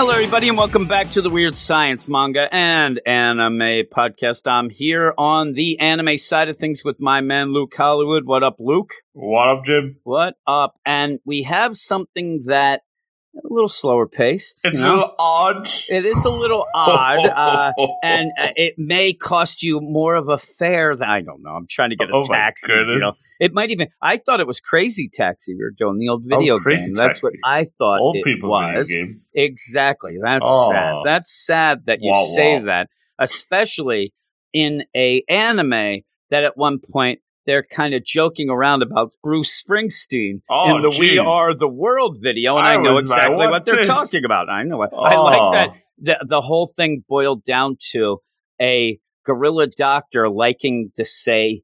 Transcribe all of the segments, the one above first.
Hello, everybody, and welcome back to the Weird Science Manga and Anime Podcast. I'm here on the anime side of things with my man Luke Hollywood. What up, Luke? What up, Jim? What up? And we have something that a little slower paced. It's a know? little odd. It is a little odd, uh, and uh, it may cost you more of a fare than I don't know. I'm trying to get a oh taxi. You know? It might even. I thought it was Crazy Taxi. We were doing the old Oh, video Crazy game. That's what I thought Old it people was. Exactly. That's Oh. sad. That's sad that you say that, especially in a anime that at one point they're kind of joking around about Bruce Springsteen Oh, in the "We. Are the World" video, and I I, know was like, exactly what they're this? talking about. I know. it. I like Oh. that. The the whole thing boiled down to a gorilla doctor liking to say.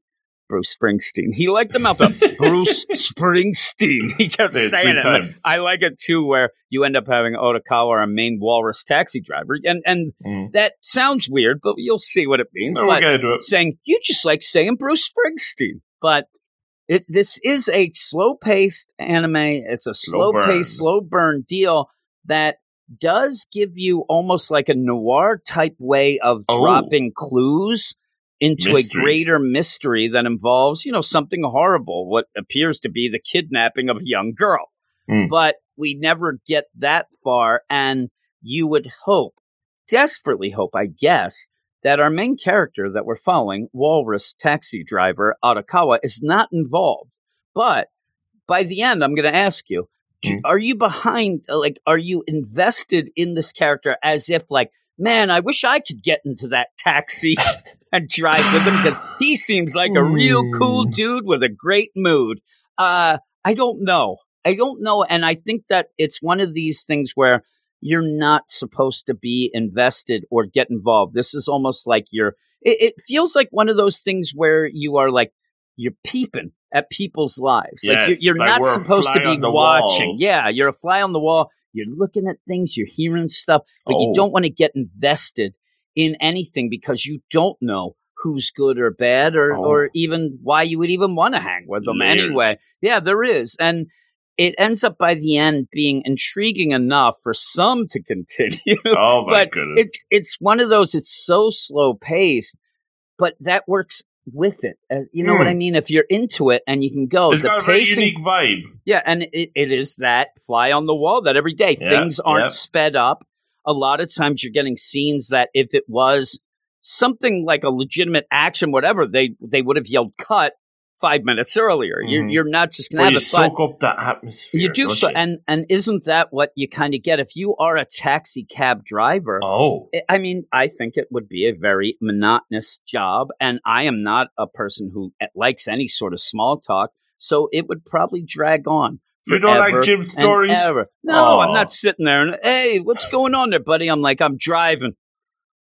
Bruce Springsteen. He liked the mouth up. Bruce Springsteen. He kept Say saying three it. times. I like it too, where you end up having Odokawa, a main walrus taxi driver, and and Mm. that sounds weird, but you'll see what it means. No, we'll but get into it. saying you just like saying Bruce Springsteen, but it this is a slow paced anime. It's a slow, slow paced, slow burn deal that does give you almost like a noir type way of Oh. dropping clues into Mystery. a greater mystery that involves, you know, something horrible, what appears to be the kidnapping of a young girl. Mm. But we never get that far, and you would hope, desperately hope, I guess, that our main character that we're following, Walrus taxi driver Arakawa, is not involved. But by the end, I'm going to ask you, Mm. are you behind, like, are you invested in this character as if, like, man, I wish I could get into that taxi and drive with him because he seems like a real cool dude with a great mood. Uh, I don't know. I don't know. And I think that it's one of these things where you're not supposed to be invested or get involved. This is almost like you're, it, it feels like one of those things where you are like, you're peeping at people's lives. like you're, Yes, you're like not supposed to be watching. wall. Yeah, you're a fly on the wall. You're looking at things, you're hearing stuff, but you Oh. don't want to get invested in anything because you don't know who's good or bad or, Oh. or even why you would even want to hang with them anyway. Yeah, there is. And it ends up by the end being intriguing enough for some to continue. Oh my but goodness. it, it's one of those, it's so slow paced, but that works with it. You know what Mm. I mean? If you're into it and you can go, it's the got a very pacing, unique vibe. yeah, and it, it is that fly on the wall that every day things aren't sped up. A lot of times you're getting scenes that if it was something like a legitimate action, whatever, they they would have yelled cut five minutes earlier. You're Mhm. you're not just gonna Where have you soak up that atmosphere. you do so, you? and and isn't that what you kind of get if you are a taxi cab driver? oh, I- I mean, I think it would be a very monotonous job, and I am not a person who eh, likes any sort of small talk, so it would probably drag on. You don't like Jim stories? No, I'm Oh. not sitting there and hey, what's going on there, buddy? I'm like, I'm driving.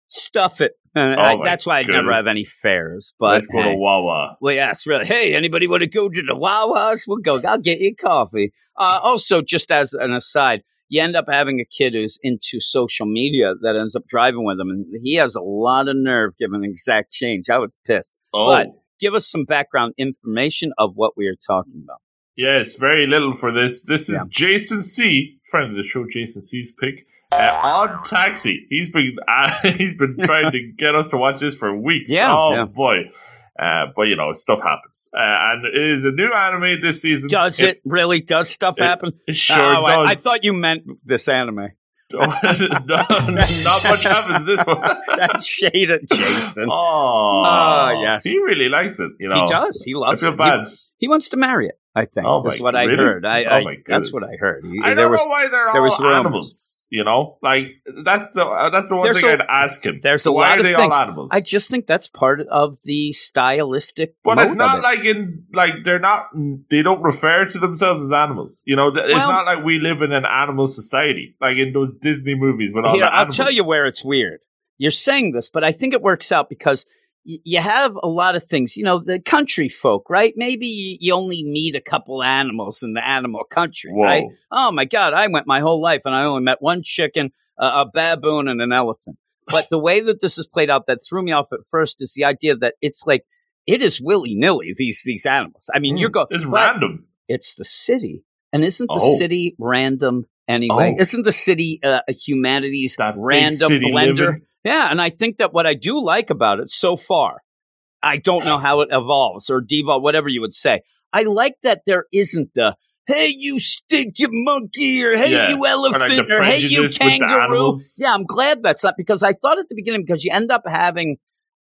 Stuff it. And Oh my that's why I never have any fares. But Let's go hey. to Wawa. Well, yes, really. Hey, anybody want to go to the Wawa's? We'll go. I'll get you coffee. Uh, also, just as an aside, you end up having a kid who's into social media that ends up driving with him, and he has a lot of nerve giving exact change. I was pissed. Oh, But give us some background information of what we are talking about. Yes, very little for this. This is Yeah. Jason C, friend of the show, Jason C's pick. Uh, on Taxi, he's been uh, he's been trying to get us to watch this for weeks. Yeah, oh yeah. boy, uh, but you know stuff happens, uh, and it is a new anime this season. Does it, really? Does stuff it happen? It sure Oh, I, does. I thought you meant this anime. no, not much happens this one. That's shaded, Jason. Oh, Oh, yes. he really likes it. You know, He does. He I loves feel it. Bad. He, wants to marry it. I think. Oh, That's my- what I heard. I, Oh, I that's what I heard. He- I there don't was know why they're there all was animals. You know, like that's the uh, that's the one There's thing I'd ask him. there's a why lot are of they things. all animals? I just think that's part of the stylistic. but it's not it. like in like they're not they don't refer to themselves as animals. You know, it's Well- not like we live in an animal society like in those Disney movies with all Here, the I'll tell you where it's weird. You're saying this, but I think it works out because you have a lot of things. You know, the country folk, right? Maybe you- only meet a couple animals in the animal country, Whoa. right? Oh my God, I went my whole life and I only met one chicken, a, a baboon, and an elephant. But the way that this is played out that threw me off at first is the idea that it's like it is willy nilly these these animals. I mean, Hmm, you're going. It's random. It's the city, and isn't the Oh. city random anyway. Oh. Isn't the city uh, a humanities That random city blender? living. Yeah, and I think that what I do like about it so far, I don't know how it evolves or devolves, whatever you would say. I like that there isn't the hey you stinky monkey or hey Yeah, you or elephant like or hey you prejudice with the kangaroo. Yeah, I'm glad that's not because I thought at the beginning because you end up having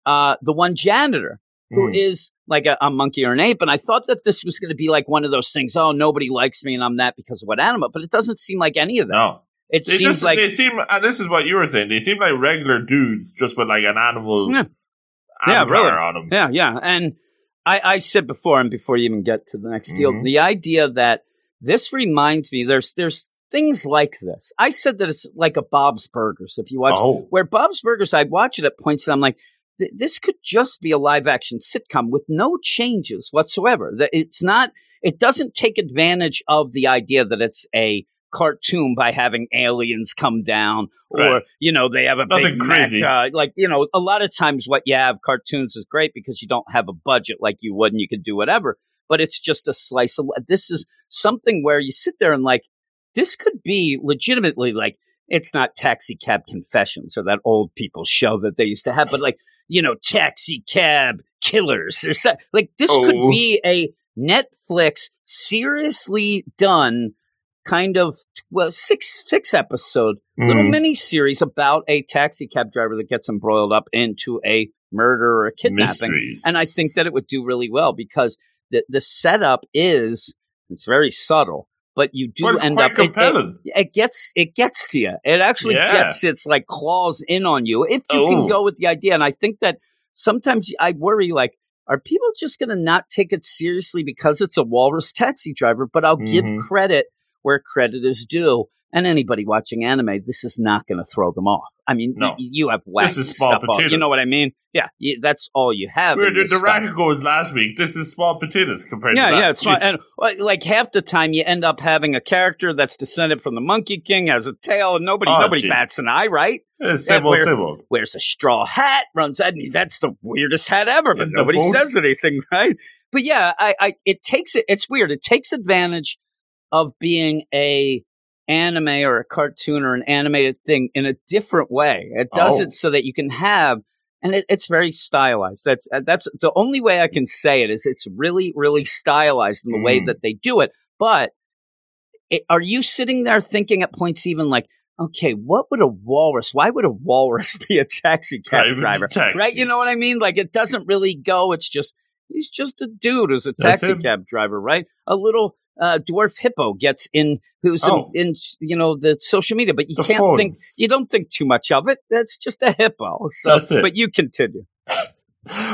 uh, the one janitor who Mm. is like a, a monkey or an ape. And I thought that this was going to be like one of those things. Oh, nobody likes me, and I'm that because of what animal. But it doesn't seem like any of that. No, it they seems just, like they seem, and this is what you were saying. They seem like regular dudes, just with like an animal Yeah. Yeah, really. on them. yeah, yeah. And I, I said before, and before you even get to the next deal, Mhm. the idea that this reminds me. There's there's things like this. I said that it's like a Bob's Burgers. If you watch Oh, where Bob's Burgers, I'd watch it at points. And I'm like, th- this could just be a live action sitcom with no changes whatsoever. That it's not. It doesn't take advantage of the idea that it's a cartoon by having aliens come down or Right. you know they have a Nothing big crazy. mech, uh, like you know a lot of times what you have cartoons is great because you don't have a budget like you would and you can do whatever but it's just a slice of this is something where you sit there and like this could be legitimately like it's not taxi cab confessions or that old people show that they used to have but like you know taxi cab killers or so, like this could Oh. be a netflix seriously done kind of well six six episode little Mm. mini series about a taxi cab driver that gets embroiled up into a murder or a kidnapping mysteries. and I think that it would do really well because the the setup is it's very subtle, but you do well, end up it- it, it gets it gets to you. It actually Yeah. gets its like claws in on you if you Oh. can go with the idea. And I think that sometimes I worry like. Are people just going to not take it seriously because it's a walrus taxi driver? But I'll give Mhm. credit where credit is due. And anybody watching anime, this is not going to throw them off. I mean, No. y- you have wacky is small stuff. All, you know what I mean? Yeah, that's all you have. Where in did the racket goes last week? This is small potatoes compared Yeah, to that. yeah, it's. And like half the time, you end up having a character that's descended from the Monkey King, has a tail, and nobody Oh, nobody bats an eye, right? It's Yeah, simple. Wears a straw hat, runs out, and that's the weirdest hat ever, but nobody says anything, right? But yeah, I, I, it takes it. It's weird. It takes advantage of being a anime or a cartoon or an animated thing in a different way. It does Oh. it so that you can have, and it, it's very stylized. That's uh, that's the only way I can say it is it's really really stylized in the way Mm. that they do it. But it, are you sitting there thinking at points even like? Okay, what would a walrus? Why would a walrus be a taxi cab driver? taxis. Right? You know what I mean? Like it doesn't really go. It's just he's just a dude who's a taxi cab driver, right? A little uh, dwarf hippo gets in who's Oh. in, in you know the social media, but you The can't think you don't think too much of it. That's just a hippo. So, That's it. but you continue.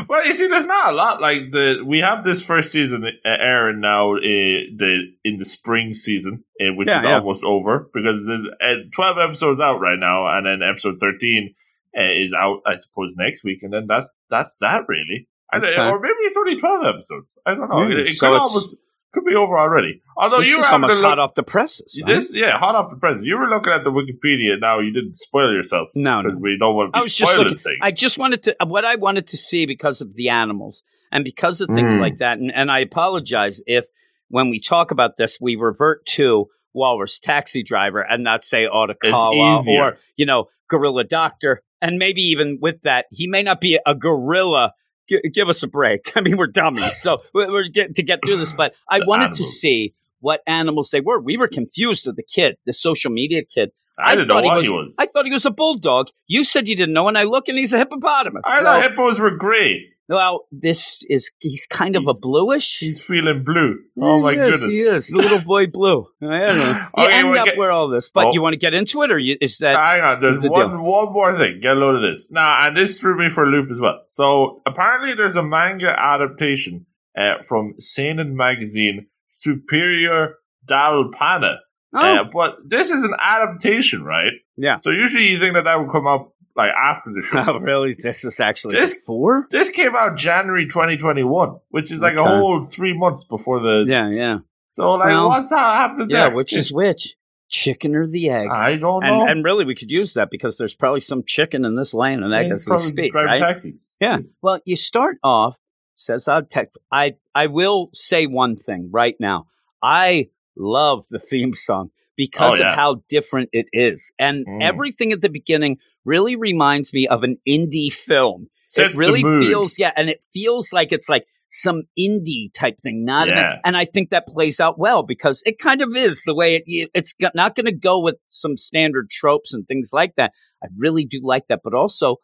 Well, you see, there's not a lot like the. We have this first season airing now, uh, the in the spring season, uh, which Yeah, is yeah. almost over because there's uh, 12 episodes out right now, and then episode 13 uh, is out, I suppose, next week, and then that's that's that really. Okay. Or maybe it's only 12 episodes. I don't know. It, it so could it's- almost could be over already. Although this you were almost look, hot off the presses. right? this, yeah, hot off the presses. You were looking at the Wikipedia. Now you didn't spoil yourself. No, no. we don't want to I be was just looking- things. I just wanted to what I wanted to see because of the animals and because of things Mm. like that. And, and I apologize if when we talk about this, we revert to Walrus Taxi Driver and not say Odokawa easier. or you know Gorilla Doctor. And maybe even with that, he may not be a gorilla. G- give us a break. I mean, we're dummies, so we're getting to get through this. But I wanted to see what animals they were. We were confused with the kid, the social media kid. I didn't know thought what was, he was. I thought he was a bulldog. You said you didn't know, and I look, and he's a hippopotamus. I So- thought hippos were grey. Well, this is he's kind of a bluish. He's feeling blue. Oh my yes, goodness. he is the little boy blue. I don't know. You Okay, end up get- where all this, but Oh. you want to get into it, or you, is that Hang on, there's the one one more thing. Get a load of this. Now, and this threw me for a loop as well. So apparently, there's a manga adaptation uh, from Seinen magazine, Superior Dalpana. oh, Uh, but this is an adaptation, right? Yeah. So usually you think that that would come up like after the show. oh, really? This is actually This- before? this came out January 2021, which is like a whole three months before the. Yeah, yeah, So like, Well, what's happened? yeah. there? Which is which? Chicken or the egg? I don't know. and, and really, we could use that because there's probably some chicken in this laying and egg as we probably speak, right? taxis. Yeah. Yes. Well, you start off says I tech. I I will say one thing right now. I love the theme song because Oh, yeah. of how different it is. And Mm. everything at the beginning really reminds me of an indie film. Sets it really feels, yeah, and it feels like it's like some indie type thing, not an- and I think that plays out well because it kind of is the way it, it's not going to go with some standard tropes and things like that. I really do like that, but also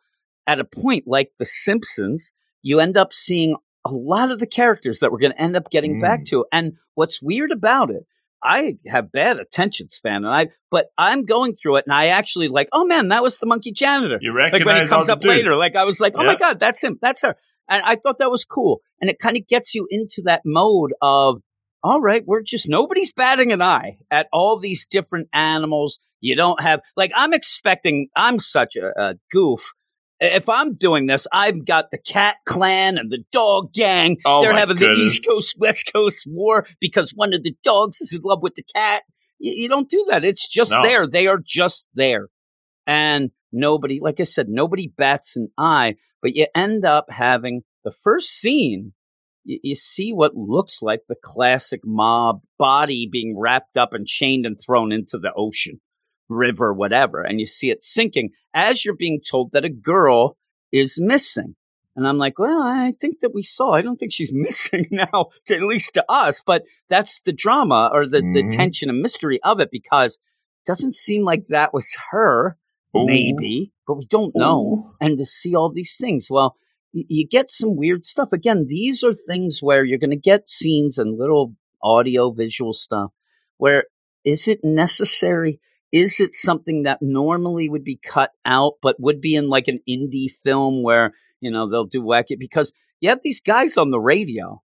at a point like The Simpsons, you end up seeing a lot of the characters that we're going to end up getting Mm. back to. And what's weird about it, I have bad attention span, and I but I'm going through it, and I actually like, oh man, that was the monkey janitor. You recognize Like when he comes up the later, like I was like, oh my god, that's him, that's her, and I thought that was cool, and it kind of gets you into that mode of, all right, we're just nobody's batting an eye at all these different animals. You don't have like I'm expecting. I'm such a, a goof. If I'm doing this, I've got the cat clan and the dog gang. Oh They're having the. East Coast West Coast war because one of the dogs is in love with the cat. You, you don't do that. It's just No. there. They are just there. And nobody, like I said, nobody bats an eye, but you end up having the first scene. You see what looks like the classic mob body being wrapped up and chained and thrown into the ocean, river, whatever. And you see it sinking as you're being told that a girl is missing. And I'm like, well, I think that we saw. I don't think she's missing now, at least to us. But that's the drama or the, the Mhm. tension and mystery of it because it doesn't seem like that was her. Ooh. Maybe, but we don't know. Ooh. And to see all these things, well, y- you get some weird stuff. Again, these are things where you're going to get scenes and little audio visual stuff where is it necessary? Is it something that normally would be cut out, but would be in like an indie film where, you know, they'll do wacky? Because you have these guys on the radio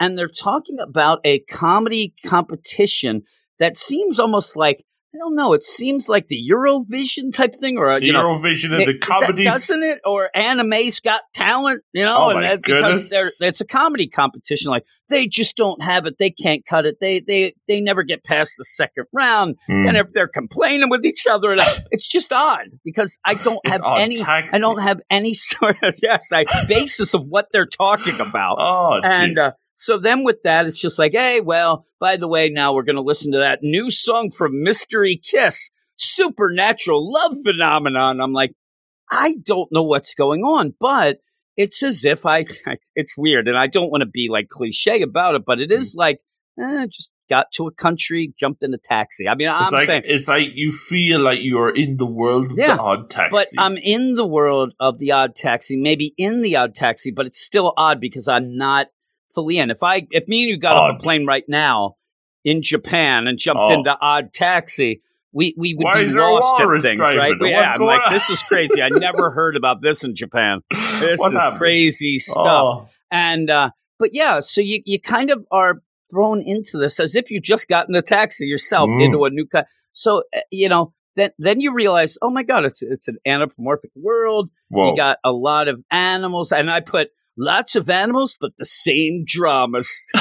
and they're talking about a comedy competition that seems almost like, I don't know, it seems like the Eurovision type thing or, a, The you know, Eurovision and it- the that- doesn't it? Or Anime's Got Talent, you know, Oh, and my that, because it's a comedy competition. Like they just don't have it, they can't cut it. They they they never get past the second round, Hmm. and if they're complaining with each other, it's just odd because I don't It's have any. Taxi. I don't have any sort of yes, I basis of what they're talking about. Oh, And, uh, So then with that, it's just like, hey, well, by the way, now we're going to listen to that new song from Mystery Kiss, Supernatural Love Phenomenon. I'm like, I don't know what's going on, but it's as if I, it's weird. And I don't want to be like cliche about it, but it is like, eh, just got to a country, jumped in a taxi. I mean, it's I'm like saying, it's like you feel like you are in the world of Yeah, the odd taxi. but I'm in the world of the odd taxi, maybe in the odd taxi, but it's still odd because I'm not fully in. If I, if me and you got off a plane right now in Japan and jumped Oh. into odd taxi, we, we would Why be is there a lost at things, right? What's yeah, I'm like, on? this is crazy. I never heard about this in Japan. This What is crazy stuff. Oh, And uh, but yeah, so you you kind of are thrown into this as if you just got in the taxi yourself Mm. into a new cut. So uh, you know, then then you realize, oh my god, it's it's an anthropomorphic world. whoa. You got a lot of animals, and I put lots of animals, but the same dramas.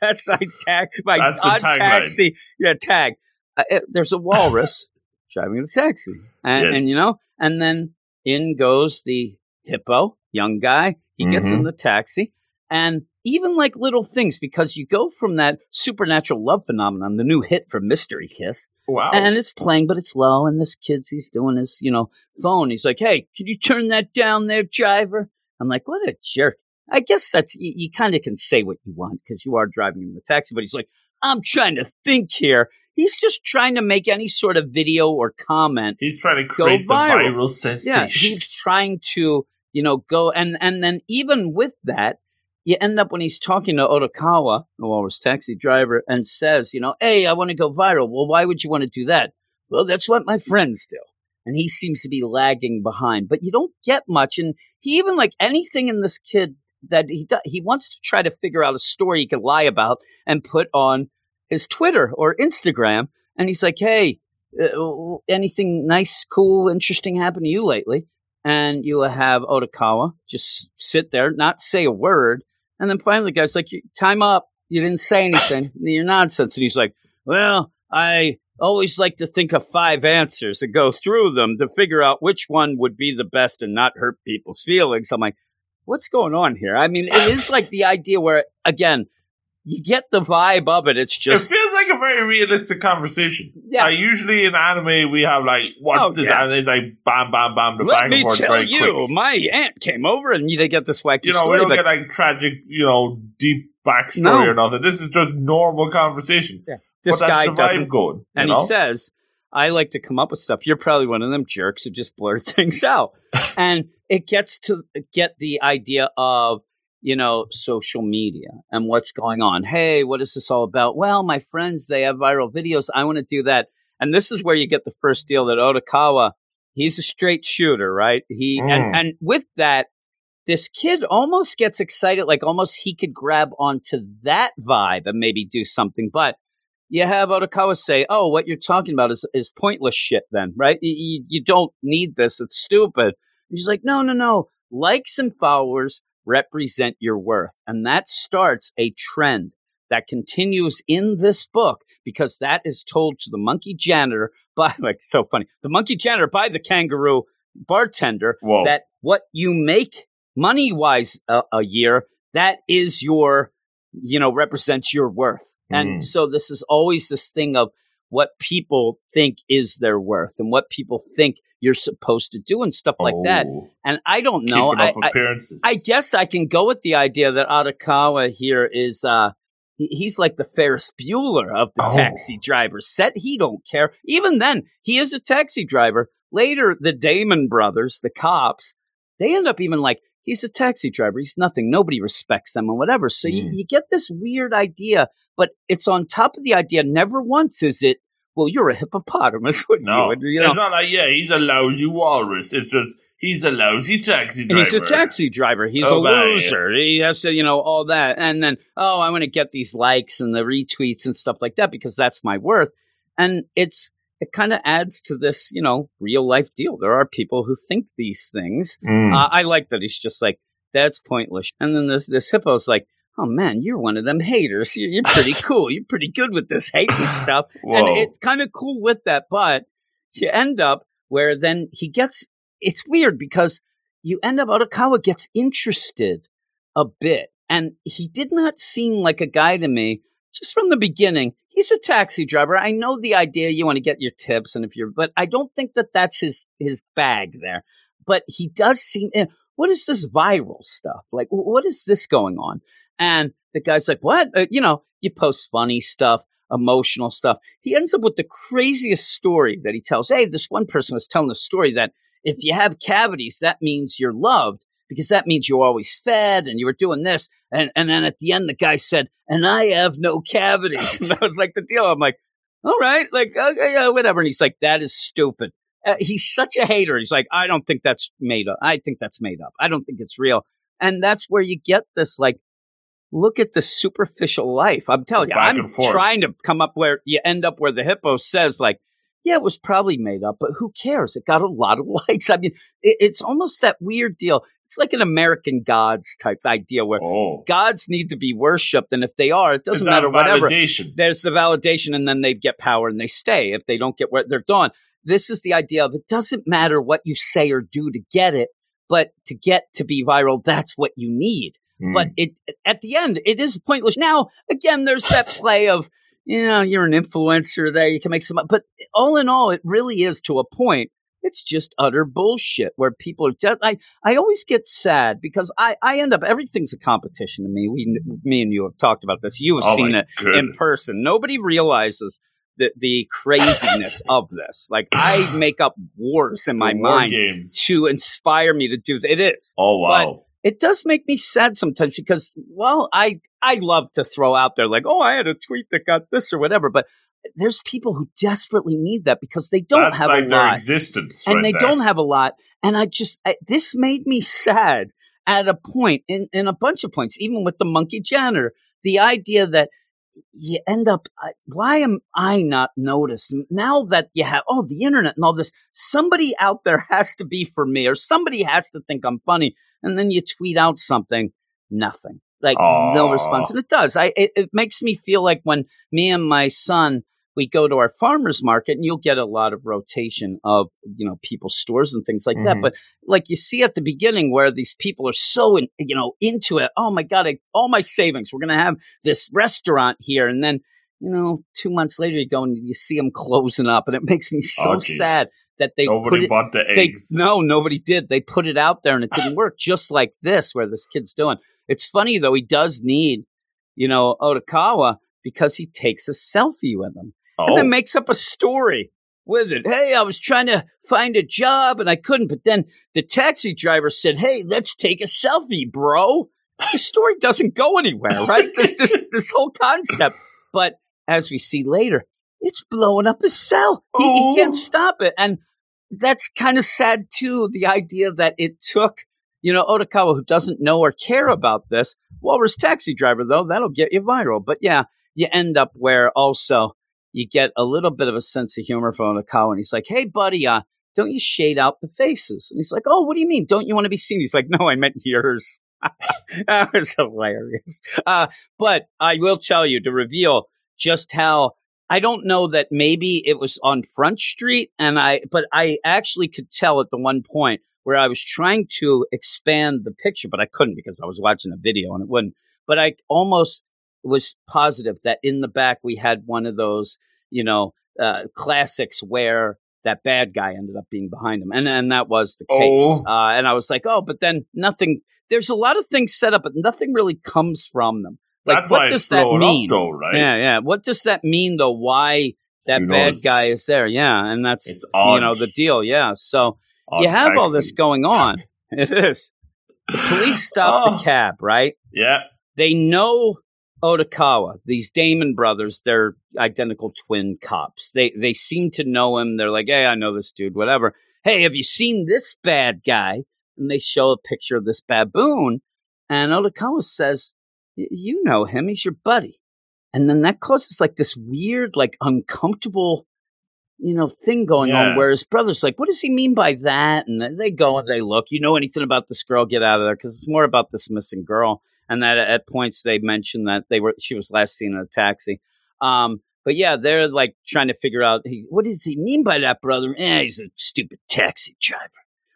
That's my tag. My That's the taxi. Yeah, tag. Uh, uh, there's a walrus driving the taxi, and, Yes. and you know, and then in goes the hippo, young guy. He gets in Mhm. the taxi, and even like little things because you go from that supernatural love phenomenon, the new hit from Mystery Kiss, wow. and it's playing, but it's low. And this kid's he's doing his, you know, phone. He's like, "Hey, can you turn that down, there, driver?" I'm like, "What a jerk!" I guess that's you, you kind of can say what you want because you are driving in the taxi. But he's like, "I'm trying to think here." He's just trying to make any sort of video or comment. He's trying to create the viral. viral sensation. Yeah, he's trying to, you know, go and and then even with that, you end up when he's talking to Odokawa, the walrus taxi driver, and says, you know, hey, I want to go viral. Well, why would you want to do that? Well, that's what my friends do. And he seems to be lagging behind, but you don't get much. And he even like anything in this kid that he does, he wants to try to figure out a story he could lie about and put on his Twitter or Instagram. And he's like, hey, uh, anything nice, cool, interesting happen to you lately? And you will have Odokawa just sit there, not say a word. And then finally, the guy's like, time up. You didn't say anything. You're nonsense. And he's like, well, I always like to think of five answers and go through them to figure out which one would be the best and not hurt people's feelings. I'm like, what's going on here? I mean, it is like the idea where, again, you get the vibe of it. It's just it feels like a very realistic conversation. Yeah. Uh, usually in anime we have like what's Oh, this yeah. and it's like bam bam bam the let back me and forth tell very you, quick. my aunt came over and you they get this wacky You know, story. we don't get like tragic, you know, deep backstory No. or nothing. This is just normal conversation. This but guy doesn't going. And know? he says, I like to come up with stuff. You're probably one of them jerks who just blur things out. and it gets to get the idea of, you know, social media and what's going on. Hey, what is this all about? Well, my friends, they have viral videos. I want to do that. And this is where you get the first deal that Odokawa, he's a straight shooter, right? He Mm. and, and with that, this kid almost gets excited, like almost he could grab onto that vibe and maybe do something. But you have Odokawa say, "Oh, what you're talking about is is pointless shit." Then, right? You, you, don't need this; it's stupid. And she's like, "No, no, no. Likes and followers represent your worth, and that starts a trend that continues in this book because that is told to the monkey janitor by like so funny the monkey janitor by the kangaroo bartender Whoa. that what you make money wise a, a year that is your you know represents your worth and Mm. so this is always this thing of what people think is their worth and what people think you're supposed to do and stuff like that Oh, and i don't know I, I. I guess I can go with the idea that Odokawa here is uh he, he's like the Ferris Bueller of the Oh. taxi driver set. He don't care. Even then, he is a taxi driver. Later, the Damon brothers, the cops, they end up even like he's a taxi driver. He's nothing. Nobody respects them and whatever. So you, Mm. you get this weird idea, but it's on top of the idea. Never once is it. Well, you're a hippopotamus. No, you? you know, it's not like yeah, he's a lousy walrus. It's just he's a lousy taxi driver. He's a taxi driver. He's Oh, a loser. He has to, you know, all that. And then, oh, I want to get these likes and the retweets and stuff like that because that's my worth. And it's, it kind of adds to this, you know, real life deal. There are people who think these things. Mm. Uh, I like that he's just like, that's pointless. And then this, this hippo's like, oh man, you're one of them haters. You're, you're pretty cool. You're pretty good with this hating stuff. Whoa. And it's kind of cool with that, but you end up where then he gets it's weird because you end up Odokawa gets interested a bit. And he did not seem like a guy to me just from the beginning. He's a taxi driver. I know the idea you want to get your tips and if you're but I don't think that that's his his bag there. But he does seem what is this viral stuff? Like what is this going on? And the guy's like, "What? Uh, you know, you post funny stuff, emotional stuff." He ends up with the craziest story that he tells. Hey, this one person was telling a story that if you have cavities, that means you're loved because that means you're always fed and you were doing this. And and then at the end, the guy said, "And I have no cavities." And that was like the deal. I'm like, "All right, like okay, yeah, whatever." And he's like, "That is stupid." Uh, he's such a hater. He's like, "I don't think that's made up. I think that's made up. I don't think it's real." And that's where you get this like. Look at the superficial life. I'm telling you, Back I'm trying to come up where you end up where the hippo says, like, yeah, it was probably made up, but who cares? It got a lot of likes. I mean, it, it's almost that weird deal. It's like an American gods type idea where oh, gods need to be worshipped, and if they are, it doesn't matter whatever. Validation. There's the validation, and then they get power and they stay. If they don't get where they're done, this is the idea of it doesn't matter what you say or do to get it, but to get to be viral, that's what you need Mm. but it at the end it is pointless. Now again, there's that play of you know you're an influencer there, you can make some, but all in all, it really is to a point. It's just utter bullshit where people are. De- I I always get sad because I I end up everything's a competition to me. We me and you have talked about this. You have Oh seen it in person. Nobody realizes. The, the craziness of this. Like, I make up wars in my war mind games. to inspire me to do that. It is Oh wow. It does make me sad sometimes because well i i love to throw out there like oh i had a tweet that got this or whatever but there's people who desperately need that because they don't That's have like a their lot. existence, and right they there. don't have a lot. And i just I, this made me sad at a point in, in a bunch of points even with the monkey janitor the idea that you end up why am i not noticed? Now that you have oh the internet and all this somebody out there has to be for me or somebody has to think i'm funny and then you tweet out something nothing. Like no response and it. Does. I it, it makes me feel like when me and my son we go to our farmers market and you'll get a lot of rotation of you know people's stores and things like mm-hmm. that but like you see at the beginning where these people are so in, you know into it oh my god I, all my savings we're going to have this restaurant here and then you know 2 months later you go and you see them closing up and it makes me so oh, sad that they nobody it, bought the eggs. They, no, nobody did. They put it out there and it didn't work. Just like this, where this kid's doing. It's funny though. He does need, you know, Odokawa because he takes a selfie with him oh. and then oh. makes up a story with it. Hey, I was trying to find a job and I couldn't, but then the taxi driver said, "Hey, let's take a selfie, bro." The story doesn't go anywhere, right? this this this whole concept, but as we see later, it's blowing up his cell. He, oh. he can't oh. stop it, and that's kind of sad too. The idea that it took, you know, Odokawa, who doesn't know or care about this, Walrus Taxi Driver, though, that'll get you viral. But yeah, you end up where also you get a little bit of a sense of humor from Odokawa. And he's like, hey, buddy, uh, don't you shade out the faces? And he's like, oh, what do you mean? Don't you want to be seen? He's like, no, I meant yours. that was hilarious. Uh, but I will tell you to reveal just how I don't know that maybe it was on Front Street, and I, but I actually could tell at the one point where I was trying to expand the picture, but I couldn't because I was watching a video and it wouldn't. But I almost was positive that in the back we had one of those, you know, uh, classics where that bad guy ended up being behind him, and and that was the case. Oh. Uh, and I was like, oh, but then nothing. There's a lot of things set up, but nothing really comes from them. Like, That's what does that mean? Though, right? Yeah, yeah. What does that mean though? Why that Who bad knows? guy is there? Yeah, and that's it's odd. you know the deal. Yeah, so odd you have taxi. all this going on. it is. The police stop oh. the cab, right? Yeah. They know Odokawa, these Damon brothers, they're identical twin cops. They they seem to know him. They're like, hey, I know this dude, whatever. Hey, have you seen this bad guy? And they show a picture of this baboon. And Odokawa says, you know him. He's your buddy. And then that causes like this weird, like uncomfortable, you know, thing going yeah. on where his brother's like, what does he mean by that? And they go and they look, you know anything about this girl, get out of there. Cause it's more about this missing girl and that at points they mentioned that they were she was last seen in a taxi. Um, but yeah, they're like trying to figure out he, what does he mean by that, brother? Eh, he's a stupid taxi driver.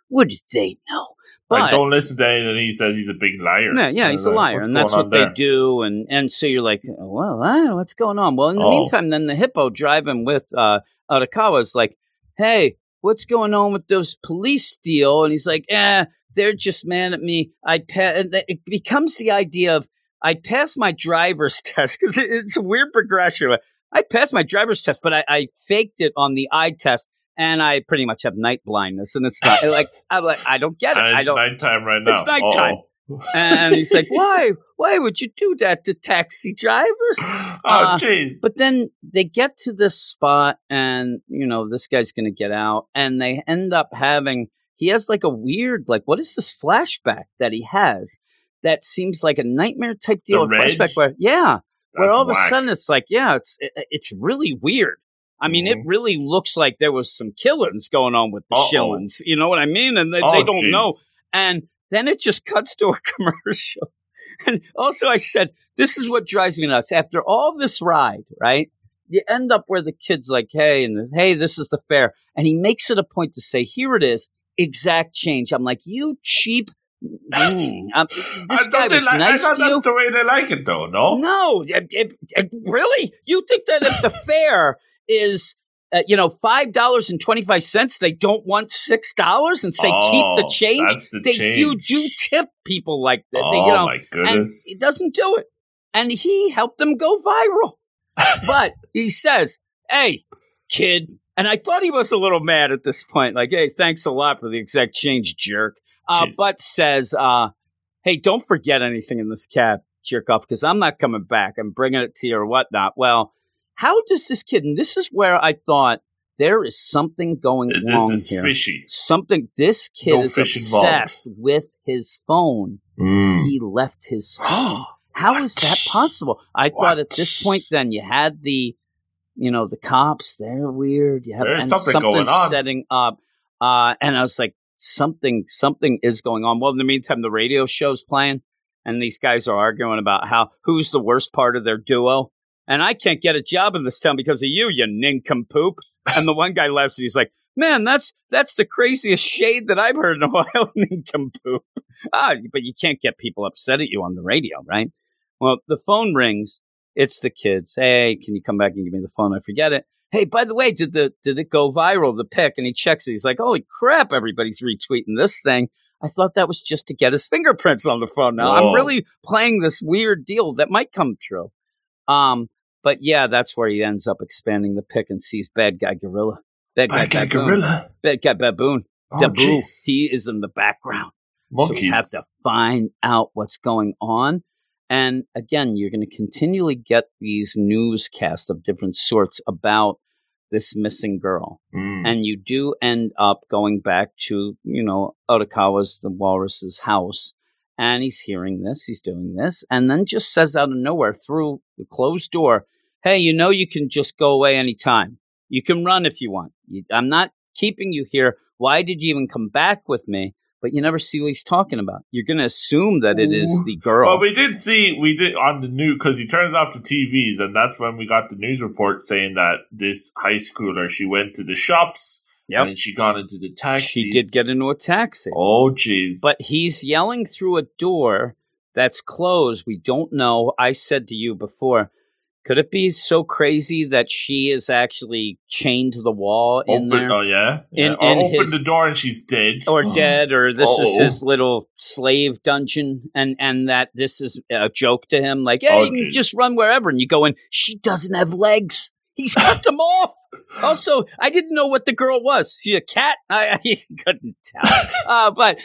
What do they know? But like, don't listen to anything he says. He's a big liar. Yeah, yeah, he's a liar, and that's what they do. And and so you're like, well, what's going on? Well, in the oh. meantime, then the hippo driving with uh, is like, hey, what's going on with those police deal? And he's like, eh, they're just mad at me. I pa-, it becomes the idea of I passed my driver's test because it's a weird progression. I passed my driver's test, but I, I, faked it on the eye test, and I pretty much have night blindness. And it's not like I'm like I don't get it. And it's I don't. nighttime right now. It's nighttime. Oh and he's like, "Why? Why would you do that to taxi drivers?" Oh, jeez. Uh, but then they get to this spot, and you know this guy's going to get out, and they end up having. He has like a weird, like, what is this flashback that he has? That seems like a nightmare type deal. Flashback where, yeah, That's where all whack. of a sudden it's like, yeah, it's it, it's really weird. I mean, mm-hmm. it really looks like there was some killings going on with the Uh-oh. shillings. You know what I mean? And they, oh, they don't geez. know. And then it just cuts to a commercial. And also, I said, this is what drives me nuts. After all this ride, right? You end up where the kid's like, hey, and hey, this is the fair. And he makes it a point to say, here it is, exact change. I'm like, you cheap. Mm. Um, this guy was like, nice I thought to that's you. the way they like it, though. No, no, it, it, it, really? You think that at the fare is uh, you know, five dollars and twenty five cents. They don't want six dollars and say oh, keep the oh, change. The they change. you do tip people like that. Oh they, you know, my goodness! And he doesn't do it, and he helped them go viral. but he says, "Hey, kid," and I thought he was a little mad at this point. Like, "Hey, thanks a lot for the exact change, jerk." Uh, but says, uh, "Hey, don't forget anything in this cab, jerk off, because I'm not coming back. I'm bringing it to you or whatnot." Well how does this kid, and this is where I thought there is something going on? this wrong is here. Fishy. Something. This kid no is obsessed involved. with his phone. Mm. He left his phone. How is that possible? I what? thought at this point, then you had the, you know, the cops. They're weird. You have There's something, something going on. setting up. Uh, and I was like, something, something is going on. Well, in the meantime, the radio show's playing, and these guys are arguing about how who's the worst part of their duo and I can't get a job in this town because of you, you nincompoop. And the one guy laughs and he's like, Man, that's that's the craziest shade that I've heard in a while, nincompoop. Ah, but you can't get people upset at you on the radio, right? Well, the phone rings. It's the kids. Hey, can you come back and give me the phone? I forget it. Hey, by the way, did the did it go viral? The pic, and he checks it. He's like, "Holy crap! Everybody's retweeting this thing." I thought that was just to get his fingerprints on the phone. Now Whoa. I'm really playing this weird deal that might come true. Um, but yeah, that's where he ends up expanding the pic and sees bad guy gorilla, bad guy, Bad guy baboon, gorilla. bad guy baboon. Oh, Dabu, jeez. he is in the background. So you have to find out what's going on. And again, you're going to continually get these newscasts of different sorts about this missing girl. Mm. And you do end up going back to, you know, Odokawa's, the walrus's house. And he's hearing this, he's doing this, and then just says out of nowhere through the closed door, Hey, you know, you can just go away anytime. You can run if you want. I'm not keeping you here. Why did you even come back with me? But you never see what he's talking about. You're going to assume that it is the girl. Well, we did see we did on the news because he turns off the TVs, and that's when we got the news report saying that this high schooler she went to the shops Yep. and she got into the taxi. she did get into a taxi. Oh, jeez. But he's yelling through a door that's closed. We don't know. I said to you before, could it be so crazy that she is actually chained to the wall in there? Oh yeah. In- yeah. In open his- the door and she's dead. or dead, or this is Uh-oh. his little slave dungeon, and and that this is a joke to him, like, hey, Oh, you can just run wherever, and you go in. She doesn't have legs. He's cut them off. Also, I didn't know what the girl was. She a cat? I, I couldn't tell. Uh, but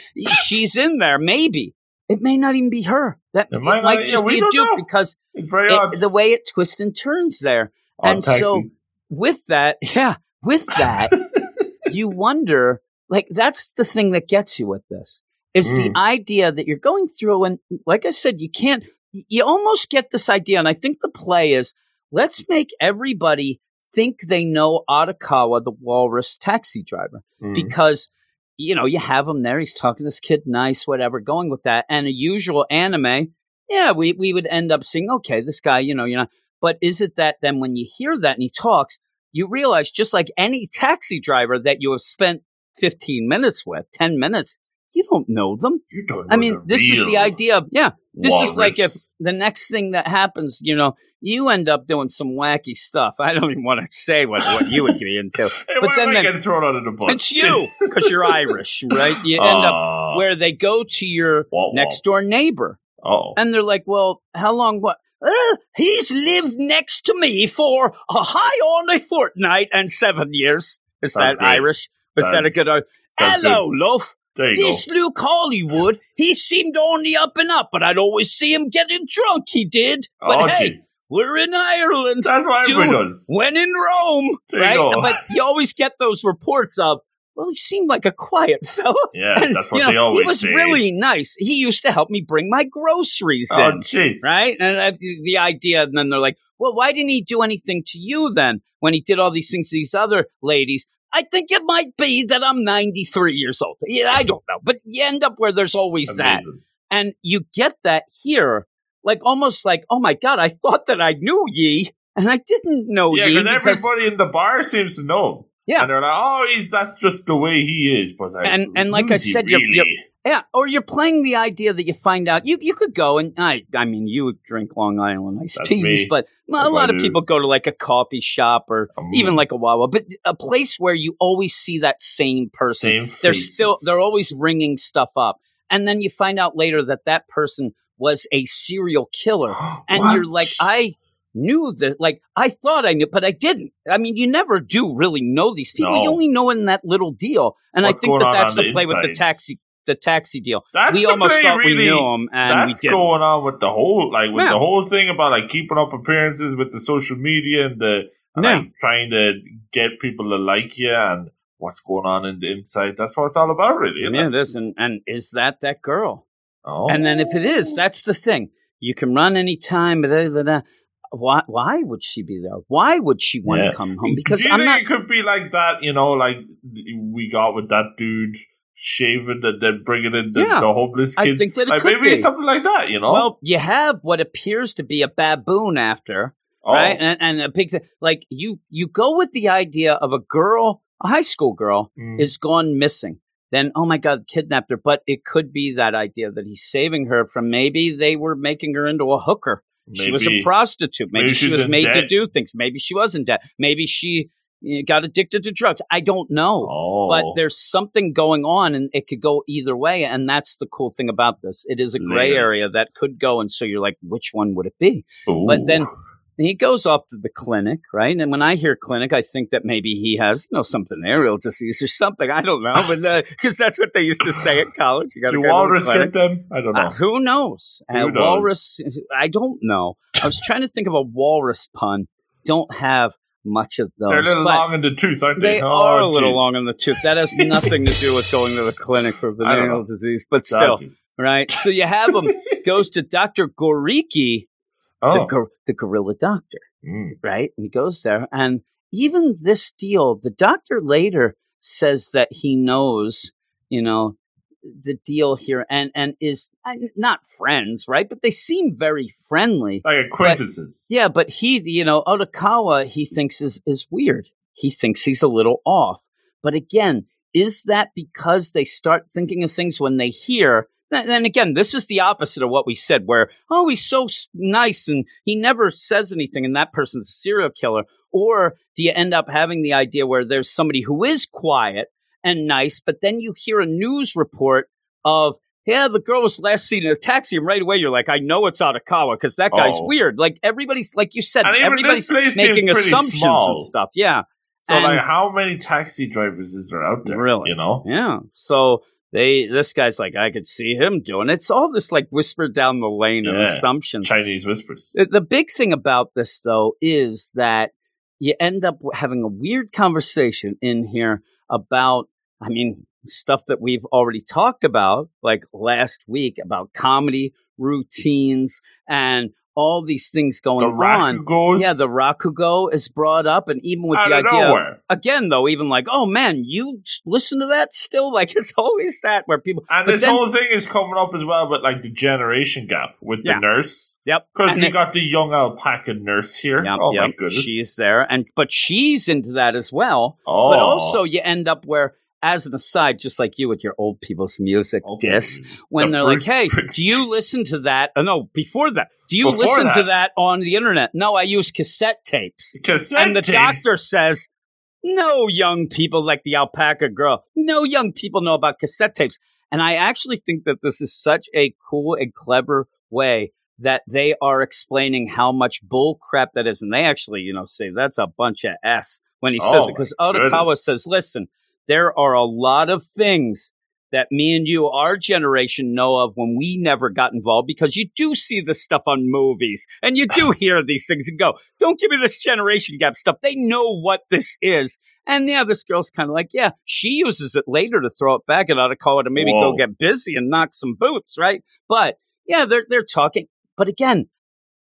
she's in there. Maybe it may not even be her. That It it might might, not- just we be a dupe know. because it- the way it twists and turns there. Odd and taxi. so with that, yeah, with that, you wonder like that's the thing that gets you with this is Mm. the idea that you're going through and like i said you can't you almost get this idea and i think the play is let's make everybody think they know Odokawa, the walrus taxi driver Mm. because you know you have him there he's talking to this kid nice whatever going with that and a usual anime yeah we, we would end up seeing okay this guy you know you know but is it that then when you hear that and he talks you realize just like any taxi driver that you have spent 15 minutes with 10 minutes you don't know them You don't i mean this is the idea of yeah this is like if the next thing that happens you know you end up doing some wacky stuff. I don't even want to say what, what you would be into Hey, but then they- getting thrown under the bus? it's you because you're irish right? You end up where they go to your wah. next door neighbor. Oh. and they're like well how long what? Uh, he's lived next to me for a high on a fortnight and seven years. Is Sounds that irish? Is that a good uh, sounds hello love There you this Luke Hollywood, he seemed only up and up, but I'd always see him getting drunk. He did. But oh, hey, jeez. we're in Ireland. That's why everyone does. When in Rome, There you right? go. But you always get those reports of, well, he seemed like a quiet fella. yeah, And, that's what you know, they always say. He was say. really nice. He used to help me bring my groceries Oh, in, jeez. right? And the, the idea, and then they're like, well, why didn't he do anything to you then when he did all these things to these other ladies? I think it might be that I'm 93 years old. Yeah, I don't know. But you end up where there's always that. And you get that here, like almost like, oh my God, I thought that I knew ye, and I didn't know Yeah, ye. because Because, everybody in the bar seems to know him. Yeah. And they're like, oh, he's that's just the way he is. But like, And- and like I said, you're- you're- yeah, or you're playing the idea that you find out you you could go and I I mean you would drink Long Island iced That's teas, me. but a lot of people go to like a coffee shop or Um, even like a Wawa, but a place where you always see that same person. Same they're faces. still they're always ringing stuff up, and then you find out later that that person was a serial killer, and What? you're like, I knew that, like I thought I knew, but I didn't. I mean, you never do really know these people. You only know in that little deal, and What's I think that that's the the play with the taxi. The taxi deal. That's we the almost thought really. we knew him, and That's going on with the whole like with Yeah. the whole thing about like keeping up appearances with the social media and the and, Yeah. like trying to get people to like you and what's going on in the inside. That's what it's all about, really. Yeah, it? it is, and, and is that that girl? Oh. And then if it oh. is, that's the thing. You can run anytime, but da, da, da. why why would she be there? Why would she want Yeah. to come home? Because I'm not. it could be like that, you know, like we got with that dude shaving and then bringing in the, Yeah. the homeless I kids. think that it like could maybe be. something like that, you know? Well, you have what appears to be a baboon after Oh. right? And, and a big thing, like you, you go with the idea of a girl, a high school girl, Mm. is gone missing. Then, oh my God, kidnapped her. But it could be that idea that he's saving her from maybe they were making her into a hooker. she was a prostitute. Maybe, maybe she was made to do things. Maybe she was in debt. Maybe she you got addicted to drugs. I don't know. Oh. But there's something going on, and it could go either way. And that's the cool thing about this. It is a gray Yes. area that could go. And so you're like, which one would it be? Ooh. But then he goes off to the clinic, right? And when I hear clinic, I think that maybe he has, you know, something aerial disease or something. I don't know, but because that's what they used to say at college. You got to walrus get them? I don't know. Uh, who knows? Who Uh, knows? Walrus. I don't know. I was trying to think of a walrus pun. Don't have much of those. They're a little but long in the tooth, aren't they? they Oh, are a little long in the tooth. That has nothing to do with going to the clinic for venereal disease, but still, right? So you have him goes to Doctor Goriki, the, Oh. gor- the gorilla doctor Mm. right? And he goes there. And even this deal, the doctor later says that he knows, you know, the deal here and and is uh, not friends, right? But they seem very friendly. Like acquaintances. Yeah, but he, you know, Odokawa, he thinks is is weird. He thinks he's a little off. But again, is that because they start thinking of things when they hear? Then again, this is the opposite of what we said, where oh, he's so nice and he never says anything, and that person's a serial killer. Or do you end up having the idea where there's somebody who is quiet and nice, but then you hear a news report of yeah, the girl was last seen in a taxi, and right away you're like, I know it's Odokawa because that guy's Oh. weird. Like everybody's, like you said, everybody's this place seems making assumptions small. and stuff. Yeah, So, And- like, how many taxi drivers is there out there? Really? You know? yeah. So they, this guy's like, I could see him doing it. It's all this like whispered down the lane of assumptions. Chinese whispers. The, the big thing about this, though, is that you end up having a weird conversation in here about, I mean, stuff that we've already talked about, like last week about comedy routines and all these things going the on. Rakugos. Yeah, the Rakugo is brought up, and even with out the idea, nowhere. again, though, even like, oh man, you listen to that still? Like, it's always that where people. And this then- whole thing is coming up as well but like the generation gap with Yeah. the nurse. Yep. Because we it- got the young alpaca nurse here. Yep, oh my goodness. She's there, and but she's into that as well. oh. But also, you end up where, as an aside, just like you with your old people's music oh, Okay. diss, when The they're like, "Hey, do you listen to that?" Oh, no, before that, do you Before listen to that. that on the internet? No, I use cassette tapes. Cassette and the tapes. doctor says, "No young people like the alpaca girl. No young people know about cassette tapes." And I actually think that this is such a cool and clever way that they are explaining how much bull crap that is, and they actually, you know, say that's a bunch of s when he says Oh, it because Odokawa goodness. says, "Listen, there are a lot of things." That me and you, our generation, know of when we never got involved because you do see this stuff on movies and you do hear these things and go, don't give me this generation gap stuff. They know what this is. And yeah, this girl's kind of like, yeah, she uses it later to throw it back at Odokawa to maybe Whoa. go get busy and knock some boots, right? But yeah, they're they're talking. But again,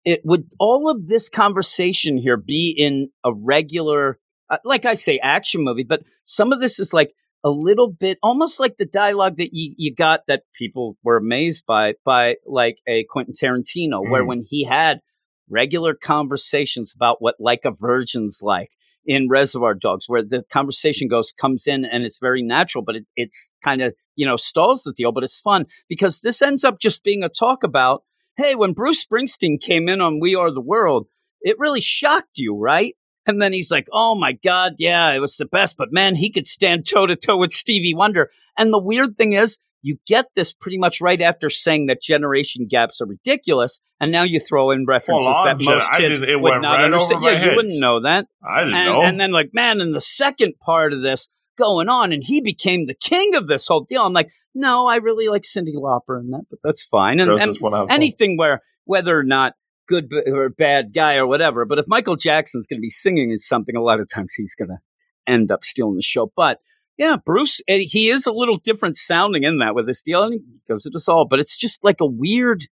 it would all of this conversation here be in a regular, like I say, action movie. But some of this is like a little bit almost like the dialogue that you, you got that people were amazed by by like a Quentin Tarantino, where Mm. when he had regular conversations about what like a virgin's like in Reservoir Dogs, where the conversation goes comes in and it's very natural, but it, it's kind of you know stalls the deal, but it's fun because this ends up just being a talk about hey, when Bruce Springsteen came in on We Are the World, it really shocked you, right? And then he's like, oh my God, yeah, it was the best, but man, he could stand toe to toe with Stevie Wonder. And the weird thing is, you get this pretty much right after saying that generation gaps are ridiculous, and now you throw in references on, that most I kids would not right understand. Yeah, you wouldn't know that. I didn't And, know. and then, like, man, in the second part of this going on, and he became the king of this whole deal. I'm like, no, I really like Cyndi Lauper in that, but that's fine. And, and just wanna have fun. anything where whether or not good or bad guy or whatever. But if Michael Jackson's going to be singing in something, a lot of times he's going to end up stealing the show. But yeah, Bruce, eh, he is a little different sounding in that with this deal, and he goes at us all. But it's just like a weird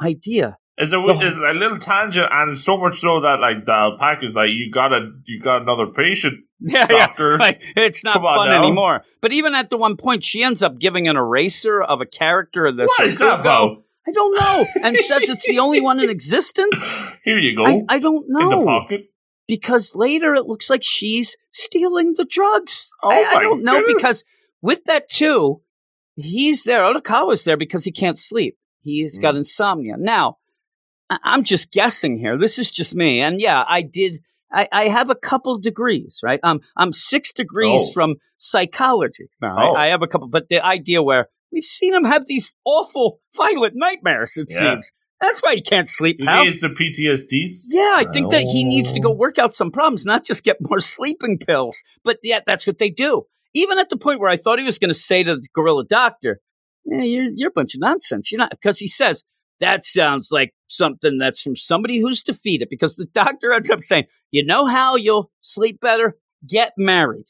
idea. It's a, it's a little tangent, and so much so that like the alpaca's like you got a you got another patient. Yeah, Doctor, yeah. Like, it's not come fun anymore. But even at the one point, she ends up giving an eraser of a character this. What is that about? I don't know. And says it's the only one in existence. Here you go. I, I don't in the know. pocket. Because later it looks like she's stealing the drugs. Oh I, I don't know goodness. because with that too, he's there. Odokawa's there because he can't sleep. He's Mm. got insomnia. Now, I- I'm just guessing here. This is just me. And yeah, I did. I, I have a couple degrees, right? Um, I'm six degrees Oh. from psychology. Now, Oh. I have a couple, but the idea where we've seen him have these awful violent nightmares. It Yeah. seems that's why he can't sleep. He pal. needs the PTSDs. Yeah, I think that he needs to go work out some problems, not just get more sleeping pills. But yeah, that's what they do. Even at the point where I thought he was going to say to the gorilla doctor, yeah, you're, you're a bunch of nonsense. You're not, because he says, that sounds like something that's from somebody who's defeated. Because the doctor ends up saying, you know how you'll sleep better? Get married.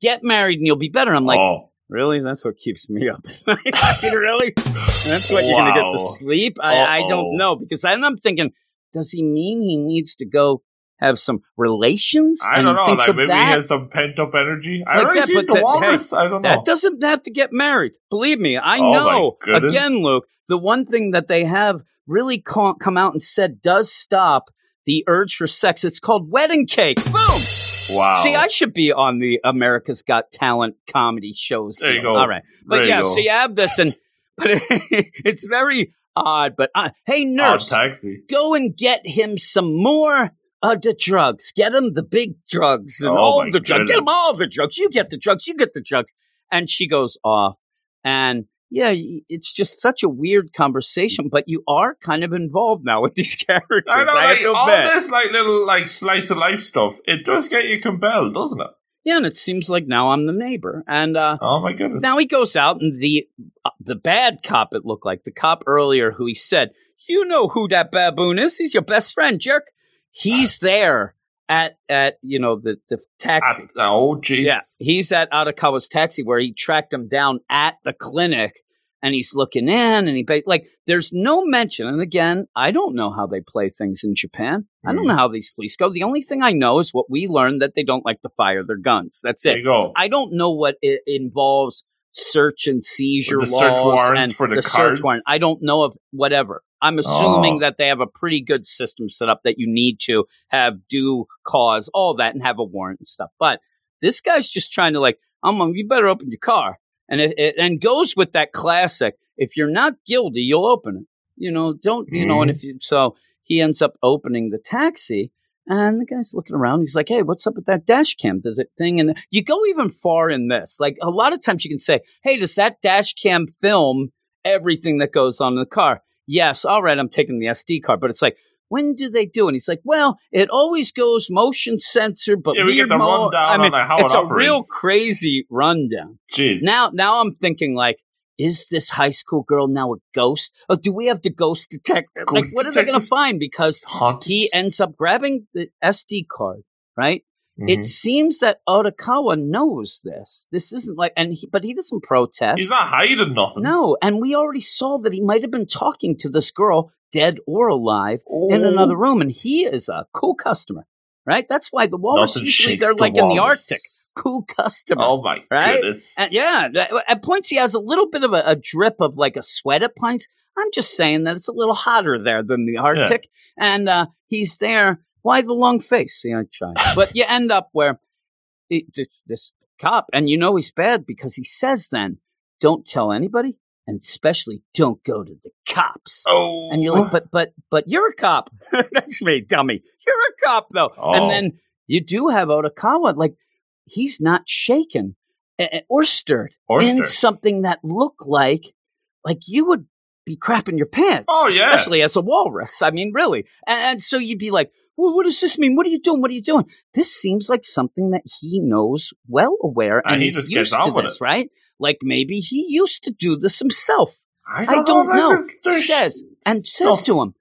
Get married and you'll be better. I'm like, oh, really? That's what keeps me up. Really? That's what you're going to get to sleep? I, I don't know because then I'm thinking, does he mean he needs to go have some relations? I and don't know. Like maybe he has some pent up energy. I Like already that, seen the that- walrus. I don't know. That doesn't have to get married. Believe me, I Oh, know. Again, Luke, the one thing that they have really co- come out and said does stop the urge for sex. It's called wedding cake. Boom. wow. See, I should be on the America's Got Talent comedy shows. There you deal. go. All right, but There yeah, so you have this, and but it's very odd. But uh, hey, Odd nurse, taxi. go and get him some more of the drugs. Get him the big drugs and Oh, all the drugs. Get him all the drugs. You get the drugs. You get the drugs. And she goes off. And yeah, it's just such a weird conversation, but you are kind of involved now with these characters. I know, I like, to all admit. this like little like slice of life stuff. It does get you compelled, doesn't it? Yeah, and it seems like now I'm the neighbor. And uh, Oh my goodness. Now he goes out, and the uh, the bad cop it looked like the cop earlier who he said, "You know who that baboon is? He's your best friend, jerk." He's there at at you know the the taxi. At- oh jeez. yeah, he's at Odokawa's taxi where he tracked him down at the clinic, and he's looking in, and he like there's no mention. And again, I don't know how they play things in Japan. I don't Mm. know how these police go. The only thing I know is what we learned that they don't like to fire their guns. That's it. I don't know what it involves search and seizure The laws search warrants and for the search cars? warrant. I don't know of whatever. I'm assuming Oh. that they have a pretty good system set up that you need to have due cause, all that, and have a warrant and stuff. But this guy's just trying to like, I'm um, you better open your car, and it, it and goes with that classic. If you're not guilty, you'll open it. You know, don't you know? And if you so, he ends up opening the taxi. And the guy's looking around. He's like, "Hey, what's up with that dash cam? Does it thing?" And you go even far in this. Like a lot of times, you can say, "Hey, does that dash cam film everything that goes on in the car?" Yes. All right, I'm taking the SD card. But it's like, when do they do? it? And he's like, "Well, it always goes motion sensor, but Yeah, we get weird the mo- rundown I mean, on how it's it a real crazy rundown." Jeez. Now, now I'm thinking like, is this high school girl now a ghost? Or do we have the ghost detector? like, Ghost what are they going to find? Because Haunted. he ends up grabbing the SD card, right? Mhm. It seems that Odokawa knows this. This isn't like, and he, but he doesn't protest. He's not hiding nothing. no, and we already saw that he might have been talking to this girl, dead or alive, in Oh. another room, and he is a cool customer, right? That's why the walrus Nothing usually they're the like in the. Arctic. Cool customer. Oh my Right? goodness. And yeah, at points he has a little bit of a, a drip of like a sweat at points. I'm just saying that it's a little hotter there than the Arctic, and uh, he's there. Why the long face? See, I try, but you end up where it, this, cop, and you know he's bad because he says then, "Don't tell anybody, and especially don't go to the cops." Oh. And you're like, but but but you're a cop. That's me, dummy. You're a cop though. Oh. And then you do have Odokawa, like he's not shaken or stirred Or in stirred. something that looked like like you would be crapping your pants. Oh, yeah. especially as a walrus. I mean, really. And, and so you'd be like, well, what does this mean? What are you doing? What are you doing? This seems like something that he knows well aware, And and, he he's just gets used to on with this, it. right? Like maybe he used to do this himself. I I don't know. there's- there's Says and says stuff. to him,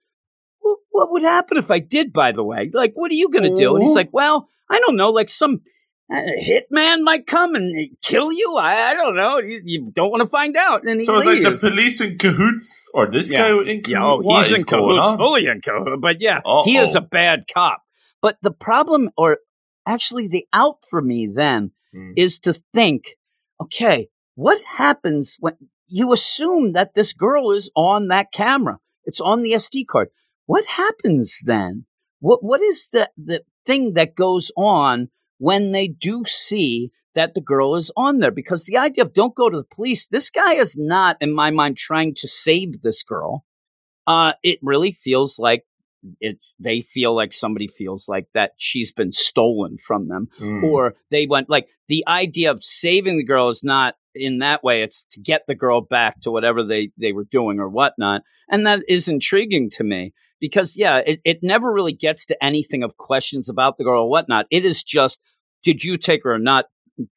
well, "What would happen if I did?" By the way, like, what are you going to do? And he's Oh. like, "Well, I don't know. Like some uh, hitman might come and kill you. I, I don't know. You, you don't want to find out." And he So it's leaves. like the police in cahoots, or this Yeah. guy in cahoots. Yeah, oh, What he's in cahoots, on? fully in cahoots. But yeah, he is a bad cop. But the problem, or actually the out for me then, Hmm. is to think, okay, what happens when you assume that this girl is on that camera. It's on the SD card. What happens then? What what is the the thing that goes on when they do see that the girl is on there? Because the idea of don't go to the police, this guy is not, in my mind, trying to save this girl. Uh, it really feels like it they feel like somebody feels like that she's been stolen from them Mm. or they went like the idea of saving the girl is not in that way it's to get the girl back to whatever they they were doing or whatnot and that is intriguing to me because yeah it, it never really gets to anything of questions about the girl or whatnot it is just did you take her or not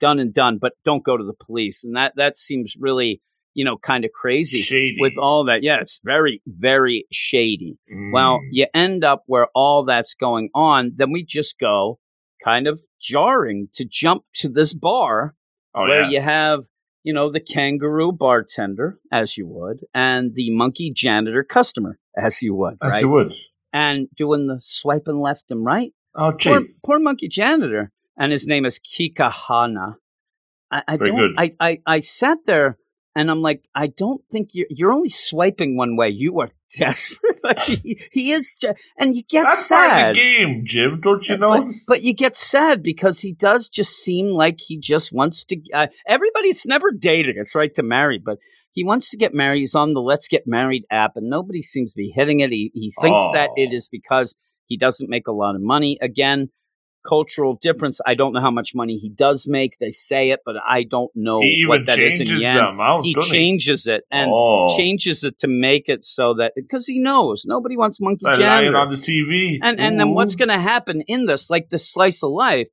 done and done but don't go to the police and that that seems really you know kind of crazy Shady. with all that yeah it's very very shady well, Mm. you end up where all that's going on. Then we just go kind of jarring to jump to this bar oh, where yeah. you have, you know, the kangaroo bartender, as you would, and the monkey janitor customer, as you would, As right? you would. And doing the swiping left and right. Oh, Poor, jeez. poor monkey janitor. And his name is Kakihana. I, I Very don't, good. I, I, I sat there and I'm like, I don't think you're, you're only swiping one way. You are desperate. Like, he, he is, ju- and you get That's part sad. of the game, Jim. Don't you know? But, but you get sad because he does just seem like he just wants to. Uh, everybody's never dated. It's right to marry, but he wants to get married. He's on the Let's Get Married app, and nobody seems to be hitting it. He he thinks that Oh. it is because he doesn't make a lot of money. Again, cultural difference. I don't know how much money he does make. They say it, but I don't know he what that is in the amount, he doesn't changes it and oh, changes it to make it so that because he knows nobody wants monkey They're janitor. on the CV. And and then what's going to happen in this, like this slice of life?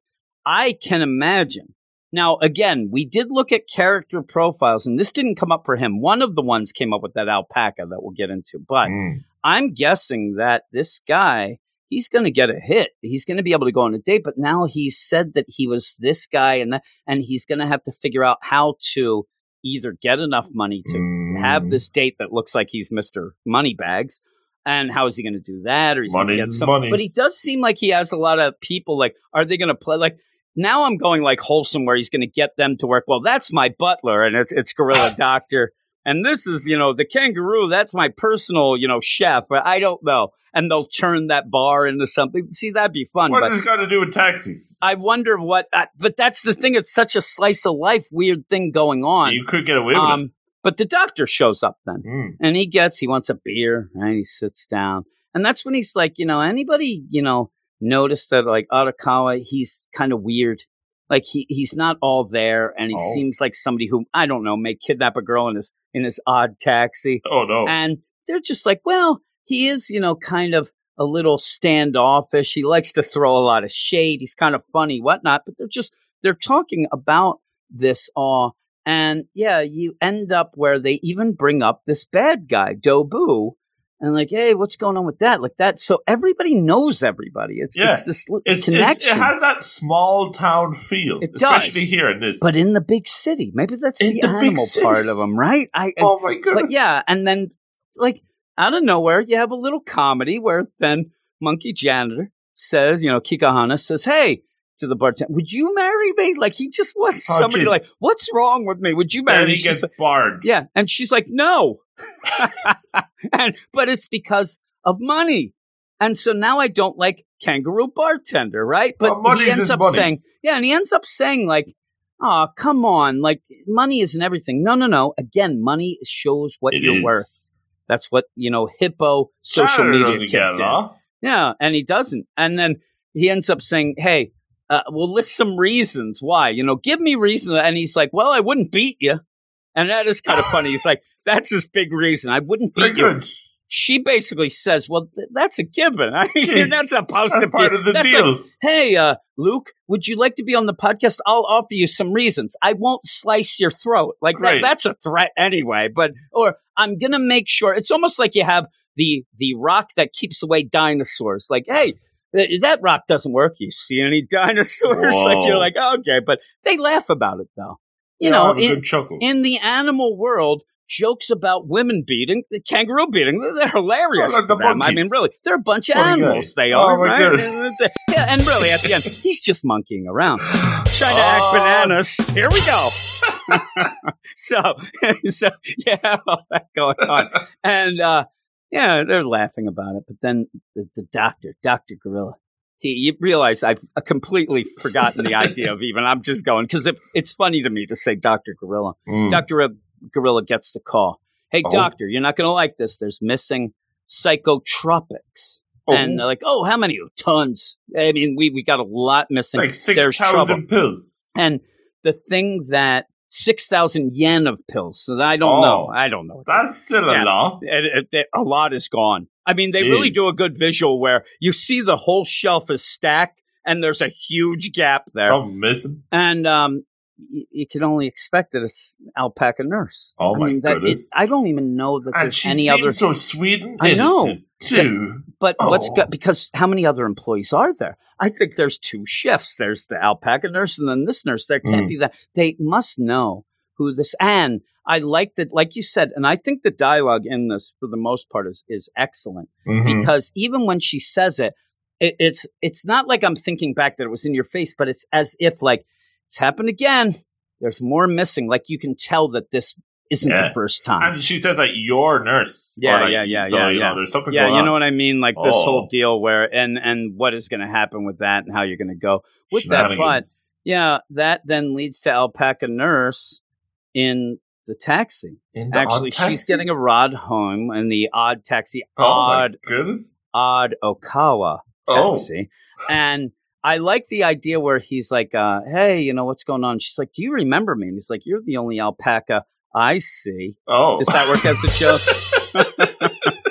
I can imagine. Now, again, we did look at character profiles, and this didn't come up for him. One of the ones came up with that alpaca that we'll get into, but Mm. I'm guessing that this guy, he's going to get a hit. He's going to be able to go on a date, but now he said that he was this guy, and that, and he's going to have to figure out how to either get enough money to Mm. have this date that looks like he's Mr. Moneybags. And how is he going to do that? Or he's going to Money's get some. money's. But he does seem like he has a lot of people. Like, are they going to play? Like now, I'm going like wholesome, where he's going to get them to work. Well, that's my butler, and it's it's Gorilla Doctor, and this is you know the kangaroo. That's my personal you know chef. But I don't know, and they'll turn that bar into something. See, that'd be fun. What but does this got to do with taxis? I wonder what. Uh, but that's the thing. It's such a slice of life weird thing going on. you could get away with Um, but the doctor shows up then. Mm. and he gets he wants a beer and he sits down and that's when he's like you know anybody you know notice that like Odokawa he's kind of weird like he he's not all there and he Oh. seems like somebody who I don't know may kidnap a girl in his in his odd taxi Oh no! and they're just like well he is you know kind of a little standoffish he likes to throw a lot of shade he's kind of funny whatnot but they're just they're talking about this all and yeah you end up where they even bring up this bad guy dobu and like hey what's going on with that like that so everybody knows everybody it's, Yeah. it's this it's, it's, connection it has that small town feel, It does. especially here in this. but in the big city maybe that's In the, the animal part of them right i oh my goodness! but yeah, and then like out of nowhere, you have a little comedy where then Monkey Janitor says, you know, Kakihana says, "Hey." To the bartender, would you marry me? Like he just wants Oh, somebody jeez. like, what's wrong with me? Would you marry me? he She's gets like- barred. yeah, and she's like, no, and but it's because of money, and so now I don't like kangaroo bartender, right? But Well, he ends up saying, yeah, and he ends up saying like, oh, come on, like money isn't everything. No, no, no. Again, money shows what It you're is. worth. That's what you know. Hippo social media kicked in. Yeah, and he doesn't. And then he ends up saying, "Hey, uh, we'll list some reasons why. You know, give me reasons." And he's like, "Well, I wouldn't beat you." And that is kind of funny. He's like, "That's his big reason. I wouldn't beat you." good. She basically says, "Well, th- that's a given. I mean, that's supposed That's part of the that's deal. like, hey, uh, Luke, would you like to be on the podcast? I'll offer you some reasons. I won't slice your throat. Like that, that's a threat anyway. But or I'm gonna make sure. It's almost like you have the the rock that keeps away dinosaurs. Like, hey. th- That rock doesn't work. You see any dinosaurs? Like you're Whoa. like okay, but they laugh about it though. You Yeah, know, in, in the animal world, jokes about women beating, the kangaroo beating. They're hilarious. Oh, the them. I mean, really, they're a bunch of Funny animals. They Oh, are, right? yeah, and really, at the end, he's just monkeying around, trying to act Oh. bananas. Here we go. so, so yeah, all that going on, and uh, yeah, they're laughing about it. But then the, the doctor, Doctor Gorilla, he you realize I've completely forgotten the idea of even. I'm just going because it, it's funny to me to say Doctor Gorilla. Mm. Doctor Gorilla gets the call. Hey, Oh. doctor, you're not going to like this. There's missing psychotropics. Oh. And they're like, oh, how many? Tons. I mean, we, we got a lot missing. like There's trouble. pills. And the thing that 6,000 yen of pills. So I don't Oh. know. I don't know. That's still a lot. It- it- a lot is gone. I mean, they really do a good visual where you see the whole shelf is stacked and there's a huge gap there. Something missing. and um, y- you can only expect that it's alpaca nurse. Oh, I my mean, that goodness. I don't even know that And there's she any seems other. so sweet and I know. too. but what's Oh. got because how many other employees are there? I think there's two shifts. There's the alpaca nurse and then this nurse. There can't Mm. be that. They must know who this. And I like that, like you said, and I think the dialogue in this, for the most part, is is excellent Mhm. because even when she says it, it, it's it's not like I'm thinking back that it was in your face, but it's as if like it's happened again. There's more missing. Like you can tell that this isn't Yeah. the first time. And she says like your nurse. Yeah, like, yeah, yeah, so, yeah, you yeah. Know, there's something yeah, you know what I mean. Like this Oh. whole deal where and and what is going to happen with that and how you're going to go with that. But yeah, that then leads to alpaca nurse in the taxi. In the Actually, odd she's getting a ride home in the odd taxi, Oh odd goodness. odd Okawa Oh. taxi. And I like the idea where he's like, uh, hey, you know, what's going on? She's like, do you remember me? And he's like, you're the only alpaca I see. Oh. Does that work as a joke?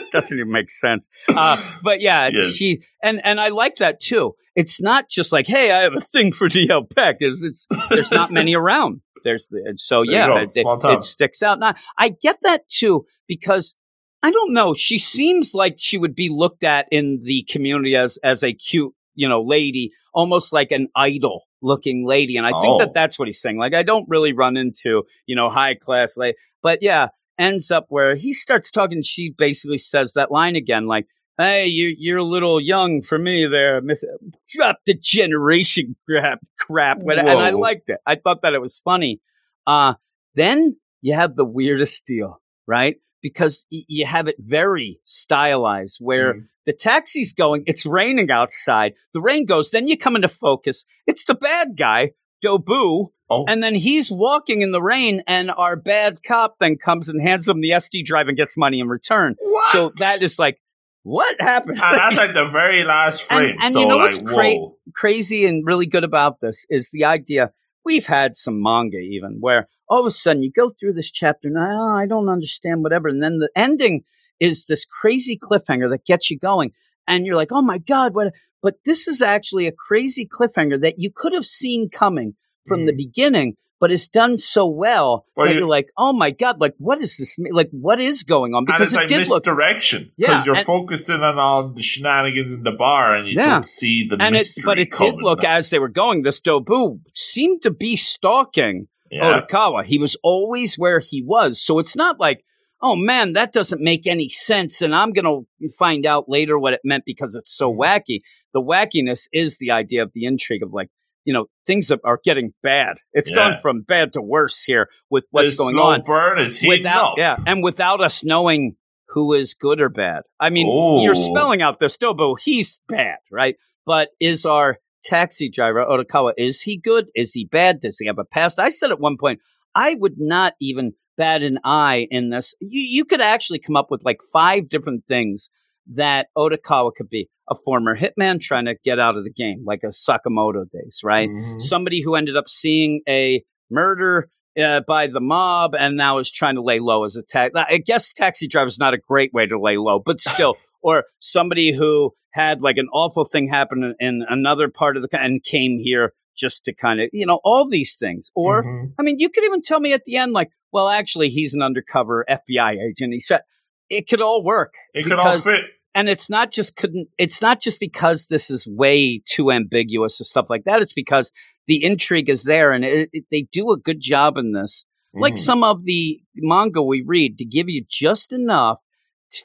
Doesn't even make sense. Uh, but yeah, Yes. she and and I like that too. It's not just like, hey, I have a thing for the alpacas. It's there's not many around. There's and so There yeah, it, it- it sticks out. Now I get that too because I don't know. She seems like she would be looked at in the community as as a cute, you know, lady, almost like an idol looking lady. And I think Oh. that that's what he's saying. Like I don't really run into you know high class lady, but yeah, ends up where he starts talking. She basically says that line again, like. Hey, you, you're a little young for me there, Miss. Drop the generation crap, crap. And I liked it. I thought that it was funny. Uh, then you have the weirdest deal, right? Because y- you have it very stylized where Mm. The taxi's going, it's raining outside. The rain goes, then you come into focus. It's the bad guy, Dobu, Oh. and then he's walking in the rain, and our bad cop then comes and hands him the SD drive and gets money in return. what? So that is like, what happened? and that's like the very last frame. and so you know like, what's whoa. crazy and really good about this is the idea we've had some manga even where all of a sudden you go through this chapter and oh, I don't understand whatever and then the ending is this crazy cliffhanger that gets you going and you're like oh my god what but this is actually a crazy cliffhanger that you could have seen coming from the Mm. beginning but it's done so well, Well, that you- you're like oh my god like what is this like what is going on and because it's it like did look misdirection Yeah, because you're and- focusing on all the shenanigans in the bar and you Yeah. don't see the and it mystery but it did look as they were going this Dobu seemed to be stalking yeah. Odokawa. He was always where he was. So it's not like, oh man, that doesn't make any sense. And I'm going to find out later what it meant because it's so Mm-hmm. wacky. The wackiness is the idea of the intrigue of like, you know, things are- getting bad. It's Yeah. gone from bad to worse here with what's going on burn is without, up. yeah, and without us knowing who is good or bad. I mean, Ooh. you're spelling out this Dobu. He's bad, right? But is our taxi driver Odokawa is he good? Is he bad? Does he have a past? I said at one point I would not even bat an eye in this. You you could actually come up with like five different things that Odokawa could be. A former hitman trying to get out of the game, like a Sakamoto days, right? Mhm. somebody who ended up seeing a murder uh, by the mob and now is trying to lay low as a tax. I guess taxi driver is not a great way to lay low, but still, or somebody who had like an awful thing happen in, in another part of the and came here just to kind of you know all these things. Or Mhm. I mean, you could even tell me at the end like, well, actually, he's an undercover FBI agent. He said it could all work it could all fit. and it's not just couldn't it's not just because this is way too ambiguous and stuff like that it's because the intrigue is there and it, it, they do a good job in this like Mm. some of the manga we read, to give you just enough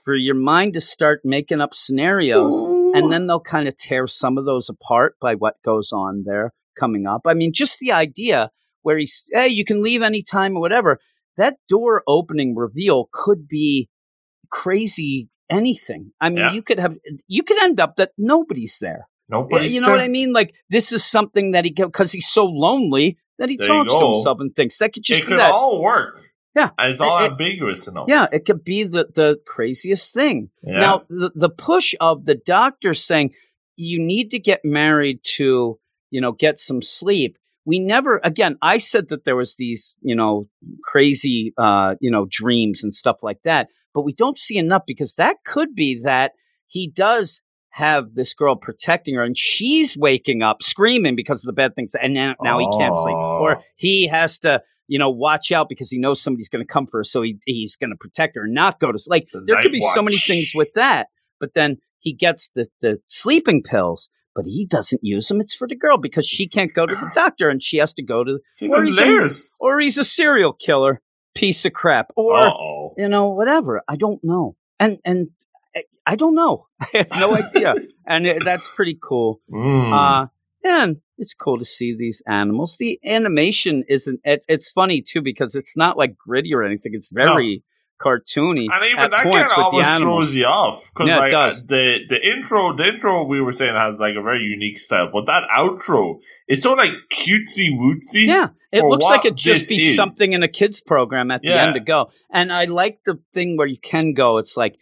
for your mind to start making up scenarios, and then they'll kind of tear some of those apart by what goes on there coming up. I mean, just the idea where he's, hey, you can leave anytime or whatever. That door opening reveal could be crazy anything. I mean, Yeah. you could have, you could end up that nobody's there. Nobody's you know what I mean? Like this is something that he because he's so lonely that he There talks to himself and thinks that could just it be could that. all work. Yeah. It's all It- ambiguous enough. yeah, it could be the the craziest thing. Yeah. Now, the, the push of the doctor saying you need to get married to, you know, get some sleep. We never, again, I said that there was these, you know, crazy, uh, you know, dreams and stuff like that, but we don't see enough because that could be that he does have this girl protecting her and she's waking up screaming because of the bad things and now, now he can't sleep Oh. or he has to you know watch out because he knows somebody's going to come for her so he, he's going to protect her and not go to sleep The there could be so many things with that but then he gets the, the sleeping pills but he doesn't use them it's for the girl because she can't go to the doctor and she has to go to See, or he's a- or he's a serial killer piece of crap or Uh-oh. you know whatever i don't know and and I- i don't know i have no idea and it, that's pretty cool Mm. uh, and it's cool to see these animals. The animation isn't. It's, it's funny too because it's not like gritty or anything. It's very cartoony and even at that kind of almost throws you off because Yeah, like does. the the intro, the intro we were saying has like a very unique style, but that outro is so like cutesy wootsy. Yeah, it looks like it'd just be is. something in a kids program at the end to go. And I like the thing where you can go. It's like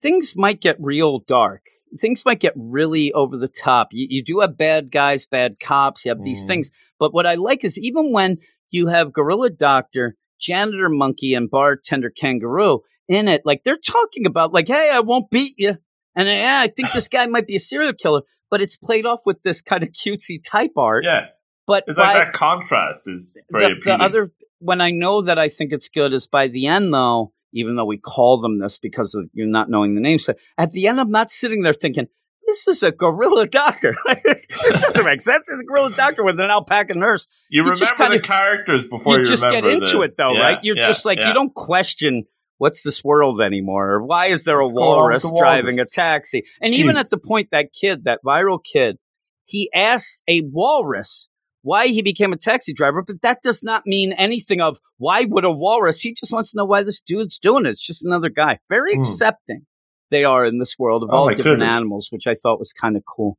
things might get real dark. Things might get really over the top. You, you do have bad guys, bad cops. You have these Mm. things. But what I like is even when you have Gorilla Doctor, Janitor Monkey, and Bartender Kangaroo in it, like they're talking about, like, hey, I won't beat you. And yeah, I think this guy might be a serial killer. But it's played off with this kind of cutesy type art. yeah. But It's by- like that contrast is very the, the other when I know that I think it's good is by the end though, even though we call them this because of you not knowing the names, at the end I'm not sitting there thinking, this is a gorilla doctor. this doesn't make sense. It's a gorilla doctor with an alpaca nurse. you, you just remember kinda- the characters before you, you just get into the- it though, Yeah, right? You're yeah, just like yeah. you don't question what's this world anymore or why is there a What's going on with walrus driving a taxi? And even at the point that kid, that viral kid, he asked a walrus why he became a taxi driver, but that does not mean anything of why would a walrus? He just wants to know why this dude's doing it. It's just another guy. Very Hmm. accepting they are in this world of Oh all different goodness. animals, which I thought was kind of cool.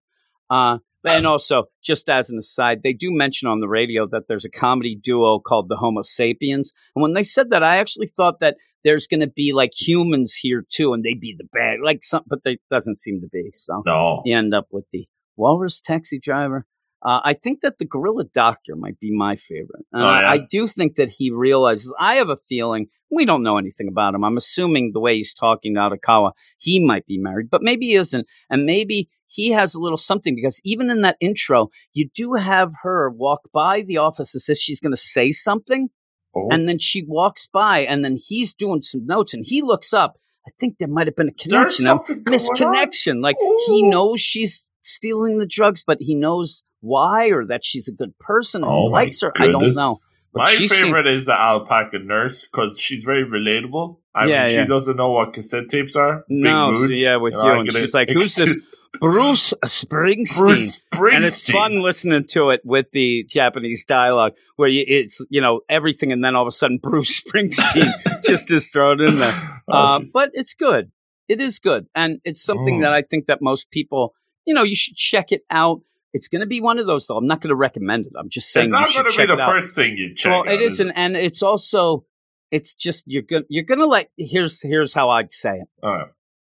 Uh, and also, just as an aside, they do mention on the radio that there's a comedy duo called the Homo sapiens. And when they said that, I actually thought that there's going to be like humans here too, and they'd be the bad, like some, but they doesn't seem to be. So No. you end up with the walrus taxi driver. Uh, I think that the gorilla doctor might be my favorite. Uh, Oh, yeah? I do think that he realizes. I have a feeling we don't know anything about him. I'm assuming the way he's talking to Odokawa, he might be married, but maybe he isn't, and maybe he has a little something because even in that intro, you do have her walk by the office as if she's going to say something, Oh. and then she walks by, and then he's doing some notes, and he looks up. I think there might have been a connection, a misconnection. Like he knows she's stealing the drugs, but he knows why or that she's a good person and Oh likes her. I don't know. But My she seemed- favorite is the alpaca nurse because she's very relatable. I Yeah, mean, she doesn't know what cassette tapes are. Big No, so yeah, with You're you. And she's like, "Who's this?" Bruce Springsteen. Bruce Springsteen. and it's fun listening to it with the Japanese dialogue, where you, it's you know everything, and then all of a sudden Bruce Springsteen just is thrown in there. Oh, Uh, but it's good. It is good, and it's something Mm. that I think that most people, you know, you should check it out. It's going to be one of those. Though I'm not going to recommend it. I'm just saying it's not going to be the first thing you check. well, out, it is isn't, and it's also, it's just you're gonna you're gonna like. Here's here's how I'd say it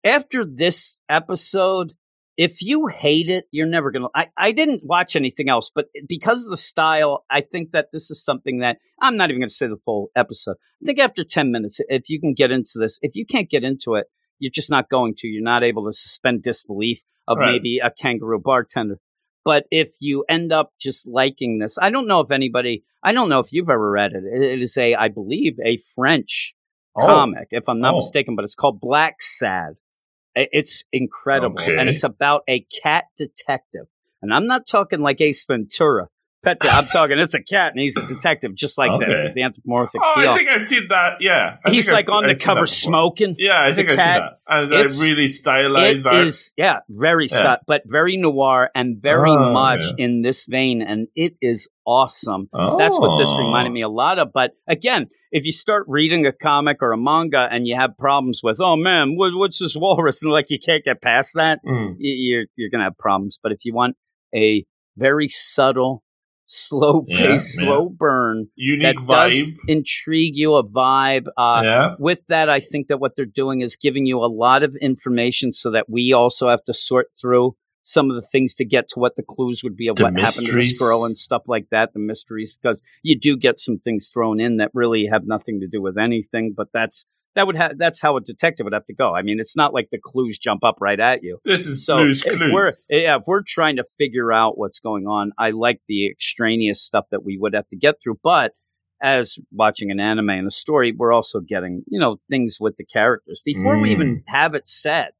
after this episode, if you hate it, you're never gonna. I, I didn't watch anything else, but because of the style, I think that this is something that I'm not even gonna say the full episode. I think after ten minutes, if you can get into this, if you can't get into it, you're just not going to. You're not able to suspend disbelief of Right. maybe a kangaroo bartender. But if you end up just liking this, I don't know if anybody, I don't know if you've ever read it. It is a, I believe, a French oh, comic, if I'm not Oh. mistaken, but it's called Blacksad. It's incredible, Okay. and it's about a cat detective. And I'm not talking like Ace Ventura. Pet. I'm talking. It's a cat, and he's a detective, just like this. Okay. It's the anthropomorphic. Oh, feel. I think I've seen that. Yeah, I he's like I've- on the I've seen cover smoking. Yeah, I think I've seen cat. that. As It's- a really stylized It art. is, yeah, very Yeah. but very noir and very Oh, much yeah. in this vein, and it is awesome. That's what this Oh. reminded me a lot of. But again, if you start reading a comic or a manga and you have problems with, oh man, what, what's this walrus, and like you can't get past that, Mm. you're you're gonna have problems. But if you want a very subtle, slow pace, yeah. slow burn Unique that does vibe. intrigue you, a vibe. Uh, yeah. with that, I think that what they're doing is giving you a lot of information so that we also have to sort through some of the things to get to what the clues would be of The what happened to this mysteries. girl and stuff like that, the mysteries, because you do get some things thrown in that really have nothing to do with anything, but that's that would have that's how a detective would have to go. I mean, it's not like the clues jump up right at you. This is So Blue's if Clues. we're yeah, if we're trying to figure out what's going on, I like the extraneous stuff that we would have to get through. But as watching an anime and a story, we're also getting you know things with the characters before we Mm. even have it said.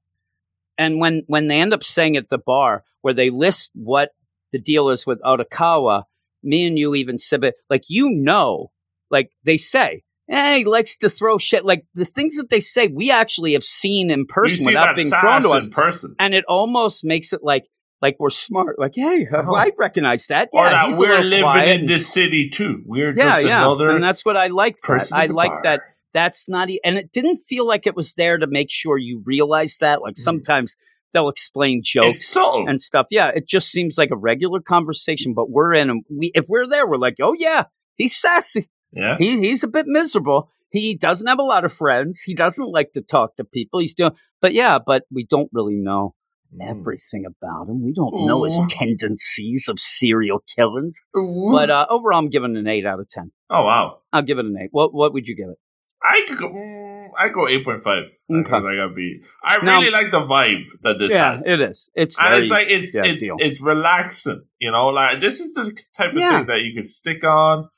And when when they end up saying at the bar where they list what the deal is with Odokawa, me and you even said it like you know, like they say. Hey, he likes to throw shit. Like the things that they say, we actually have seen in person without being thrown to us in person. and it almost makes it like like we're smart. Like, hey, Oh. I recognize that. or Yeah, that we're living quiet. in this city too. We're yeah, just yeah, another and that's what I like. That. I like bar. that. That's not, e- and it didn't feel like it was there to make sure you realize that. Like Mhm. sometimes they'll explain jokes and stuff. Yeah, it just seems like a regular conversation, but we're in. And we, if we're there, we're like, oh yeah, he's sassy. Yeah. He, he's a bit miserable. He doesn't have a lot of friends. He doesn't like to talk to people. He's doing, but yeah, but we don't really know everything about him. We don't know his tendencies of serial killings. But uh, overall, I'm giving it an eight out of ten. oh wow. I'll give it an eight. What What would you give it? I go. Mm, I go eight point five. Okay. Because I gotta be. I Now- really like the vibe that this yeah, has. it is. It's and very, it's like it's yeah, it's deal. it's relaxing. You know, like this is the type of Yeah. thing that you could stick on.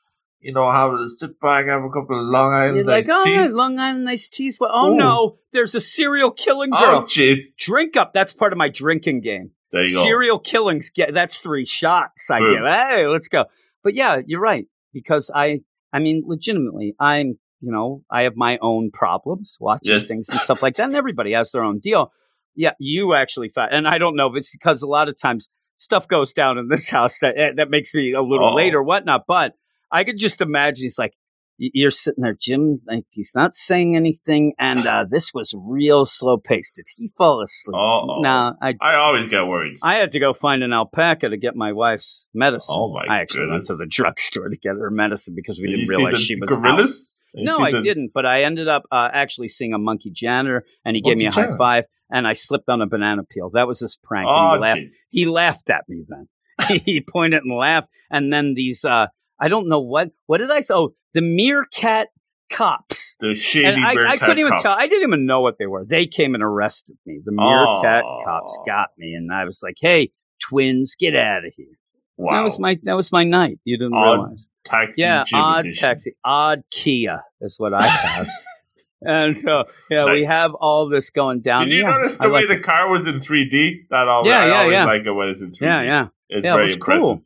You know, have a sit back, have a couple of Long Island You're like, oh, teas. Long Island iced teas. Well, oh Ooh. no, there's a serial killing Oh, jeez. Drink up. That's part of my drinking game. There you go. Serial killings. Get that's three shots. I Boom. give. Hey, let's go. But yeah, you're right because I, I mean, legitimately, I'm, you know, I have my own problems watching Yes. things and stuff like that, and everybody has their own deal. Yeah, you actually found, and I don't know if it's because a lot of times stuff goes down in this house that eh, that makes me a little Oh. late or whatnot. But I could just imagine he's like. You're sitting there, Jim. Like he's not saying anything, and uh, this was real slow paced. Did he fall asleep? Uh-oh. No, I I always get worried. I had to go find an alpaca to get my wife's medicine. Oh, my I actually went to the drugstore to get her medicine because we Did didn't realize she was gorillas? No, I the- didn't. But I ended up uh, actually seeing a monkey janitor, and he gave me a Monkey high five, and I slipped on a banana peel. That was his prank. and Oh, he laughed. He laughed at me then. he pointed and laughed, and then these. Uh, I don't know what. What did I say? Oh, the meerkat cops. The shady And I, I couldn't even cops. tell. I didn't even know what they were. They came and arrested me. The meerkat Oh. cops got me, and I was like, "Hey, twins, get out of here." Wow. That was my that was my night. You didn't Odd realize. taxi. Yeah, odd edition. taxi, odd Kia is what I have. and so yeah, we have all this going down. Did you yeah, notice I the way like the it. car was in 3D? That all Yeah, I yeah, always yeah. like it when it's in 3D. Yeah, yeah. It's Yeah, it very was impressive. cool.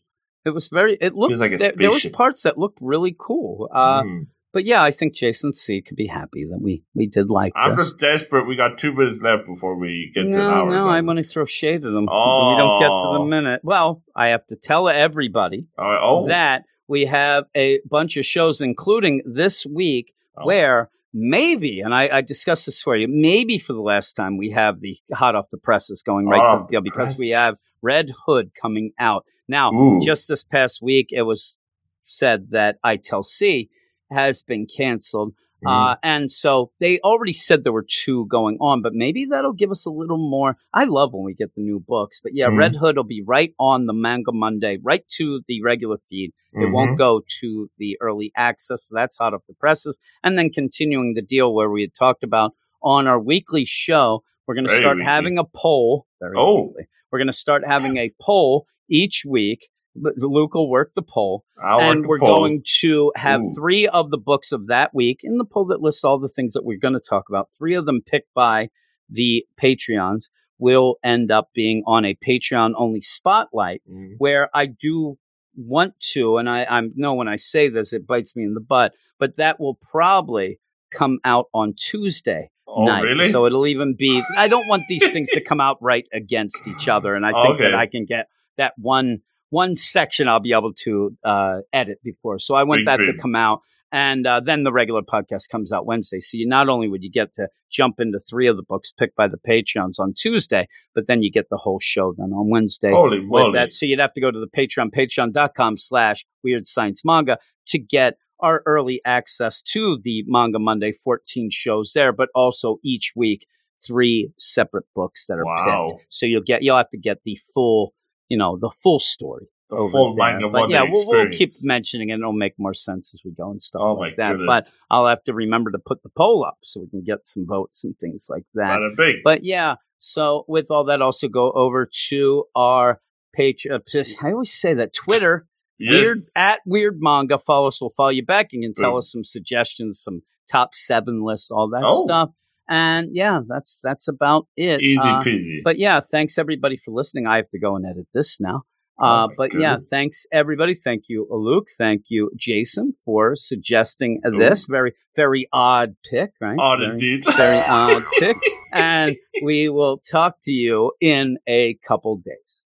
It was very. It looked Feels like a there, there was parts that looked really cool. Uh, Mm. But yeah, I think Jason C could be happy that we we did like I'm this. just desperate. We got two minutes left before we get to an no, hour. no, so- I want to throw shade at them. We don't get to the Oh. minute. Well, I have to tell everybody Uh, oh, that we have a bunch of shows, including this week, Oh. where maybe, and I, I discussed this for you, maybe for the last time, we have the hot off the presses going right Hot to oh, the deal because we have Red Hood coming out. Now, Ooh. just this past week, it was said that ITEL C has been canceled. Mm. Uh, and so they already said there were two going on, but maybe that'll give us a little more. I love when we get the new books, but yeah, Mhm. Red Hood will be right on the Manga Monday, right to the regular feed. It Mhm. won't go to the early access. So that's hot off the presses. And then continuing the deal where we had talked about on our weekly show, we're going to start weekly. having a poll. Very Oh. weekly. We're going to start having a poll each week. But Luke will work the poll I'll and we're poll. going to have Ooh. three of the books of that week in the poll that lists all the things that we're going to talk about. Three of them picked by the Patreons will end up being on a Patreon only spotlight Mhm. where I do want to, and I, I know when I say this, it bites me in the butt, but that will probably come out on Tuesday. Oh, night. really? So it'll even be. I don't want these things to come out right against each other, and I think that I can get that one one section I'll be able to uh, edit before. So I want Big that to come out, and uh, then the regular podcast comes out Wednesday. So you not only would you get to jump into three of the books picked by the Patreons on Tuesday, but then you get the whole show then on Wednesday Holy moly. that. So you'd have to go to the Patreon, patreon.com slash weird science manga to get our early access to the Manga Monday 14 shows there, but also each week three separate books that are Wow. picked. So you'll get you'll have to get the full, you know, the full story. The over full there. Manga But yeah, we'll, we'll keep mentioning it. and It'll make more sense as we go and stuff Oh like that. goodness. But I'll have to remember to put the poll up so we can get some votes and things like that. But yeah, so with all that, also go over to our page. Uh, I always say that Twitter, yes. weird at weird manga. Follow us. We'll follow you back. And you can tell Boom. us some suggestions, some top seven lists, all that Oh. stuff. And yeah, that's that's about it. Easy Uh, peasy. but yeah, thanks everybody for listening. I have to go and edit this now. Oh Uh, my but yeah, thanks everybody. Thank you, Luke. Thank you, Jason, for suggesting Ooh. this very, very odd pick, right? Odd Very- indeed. very odd pick. And we will talk to you in a couple days.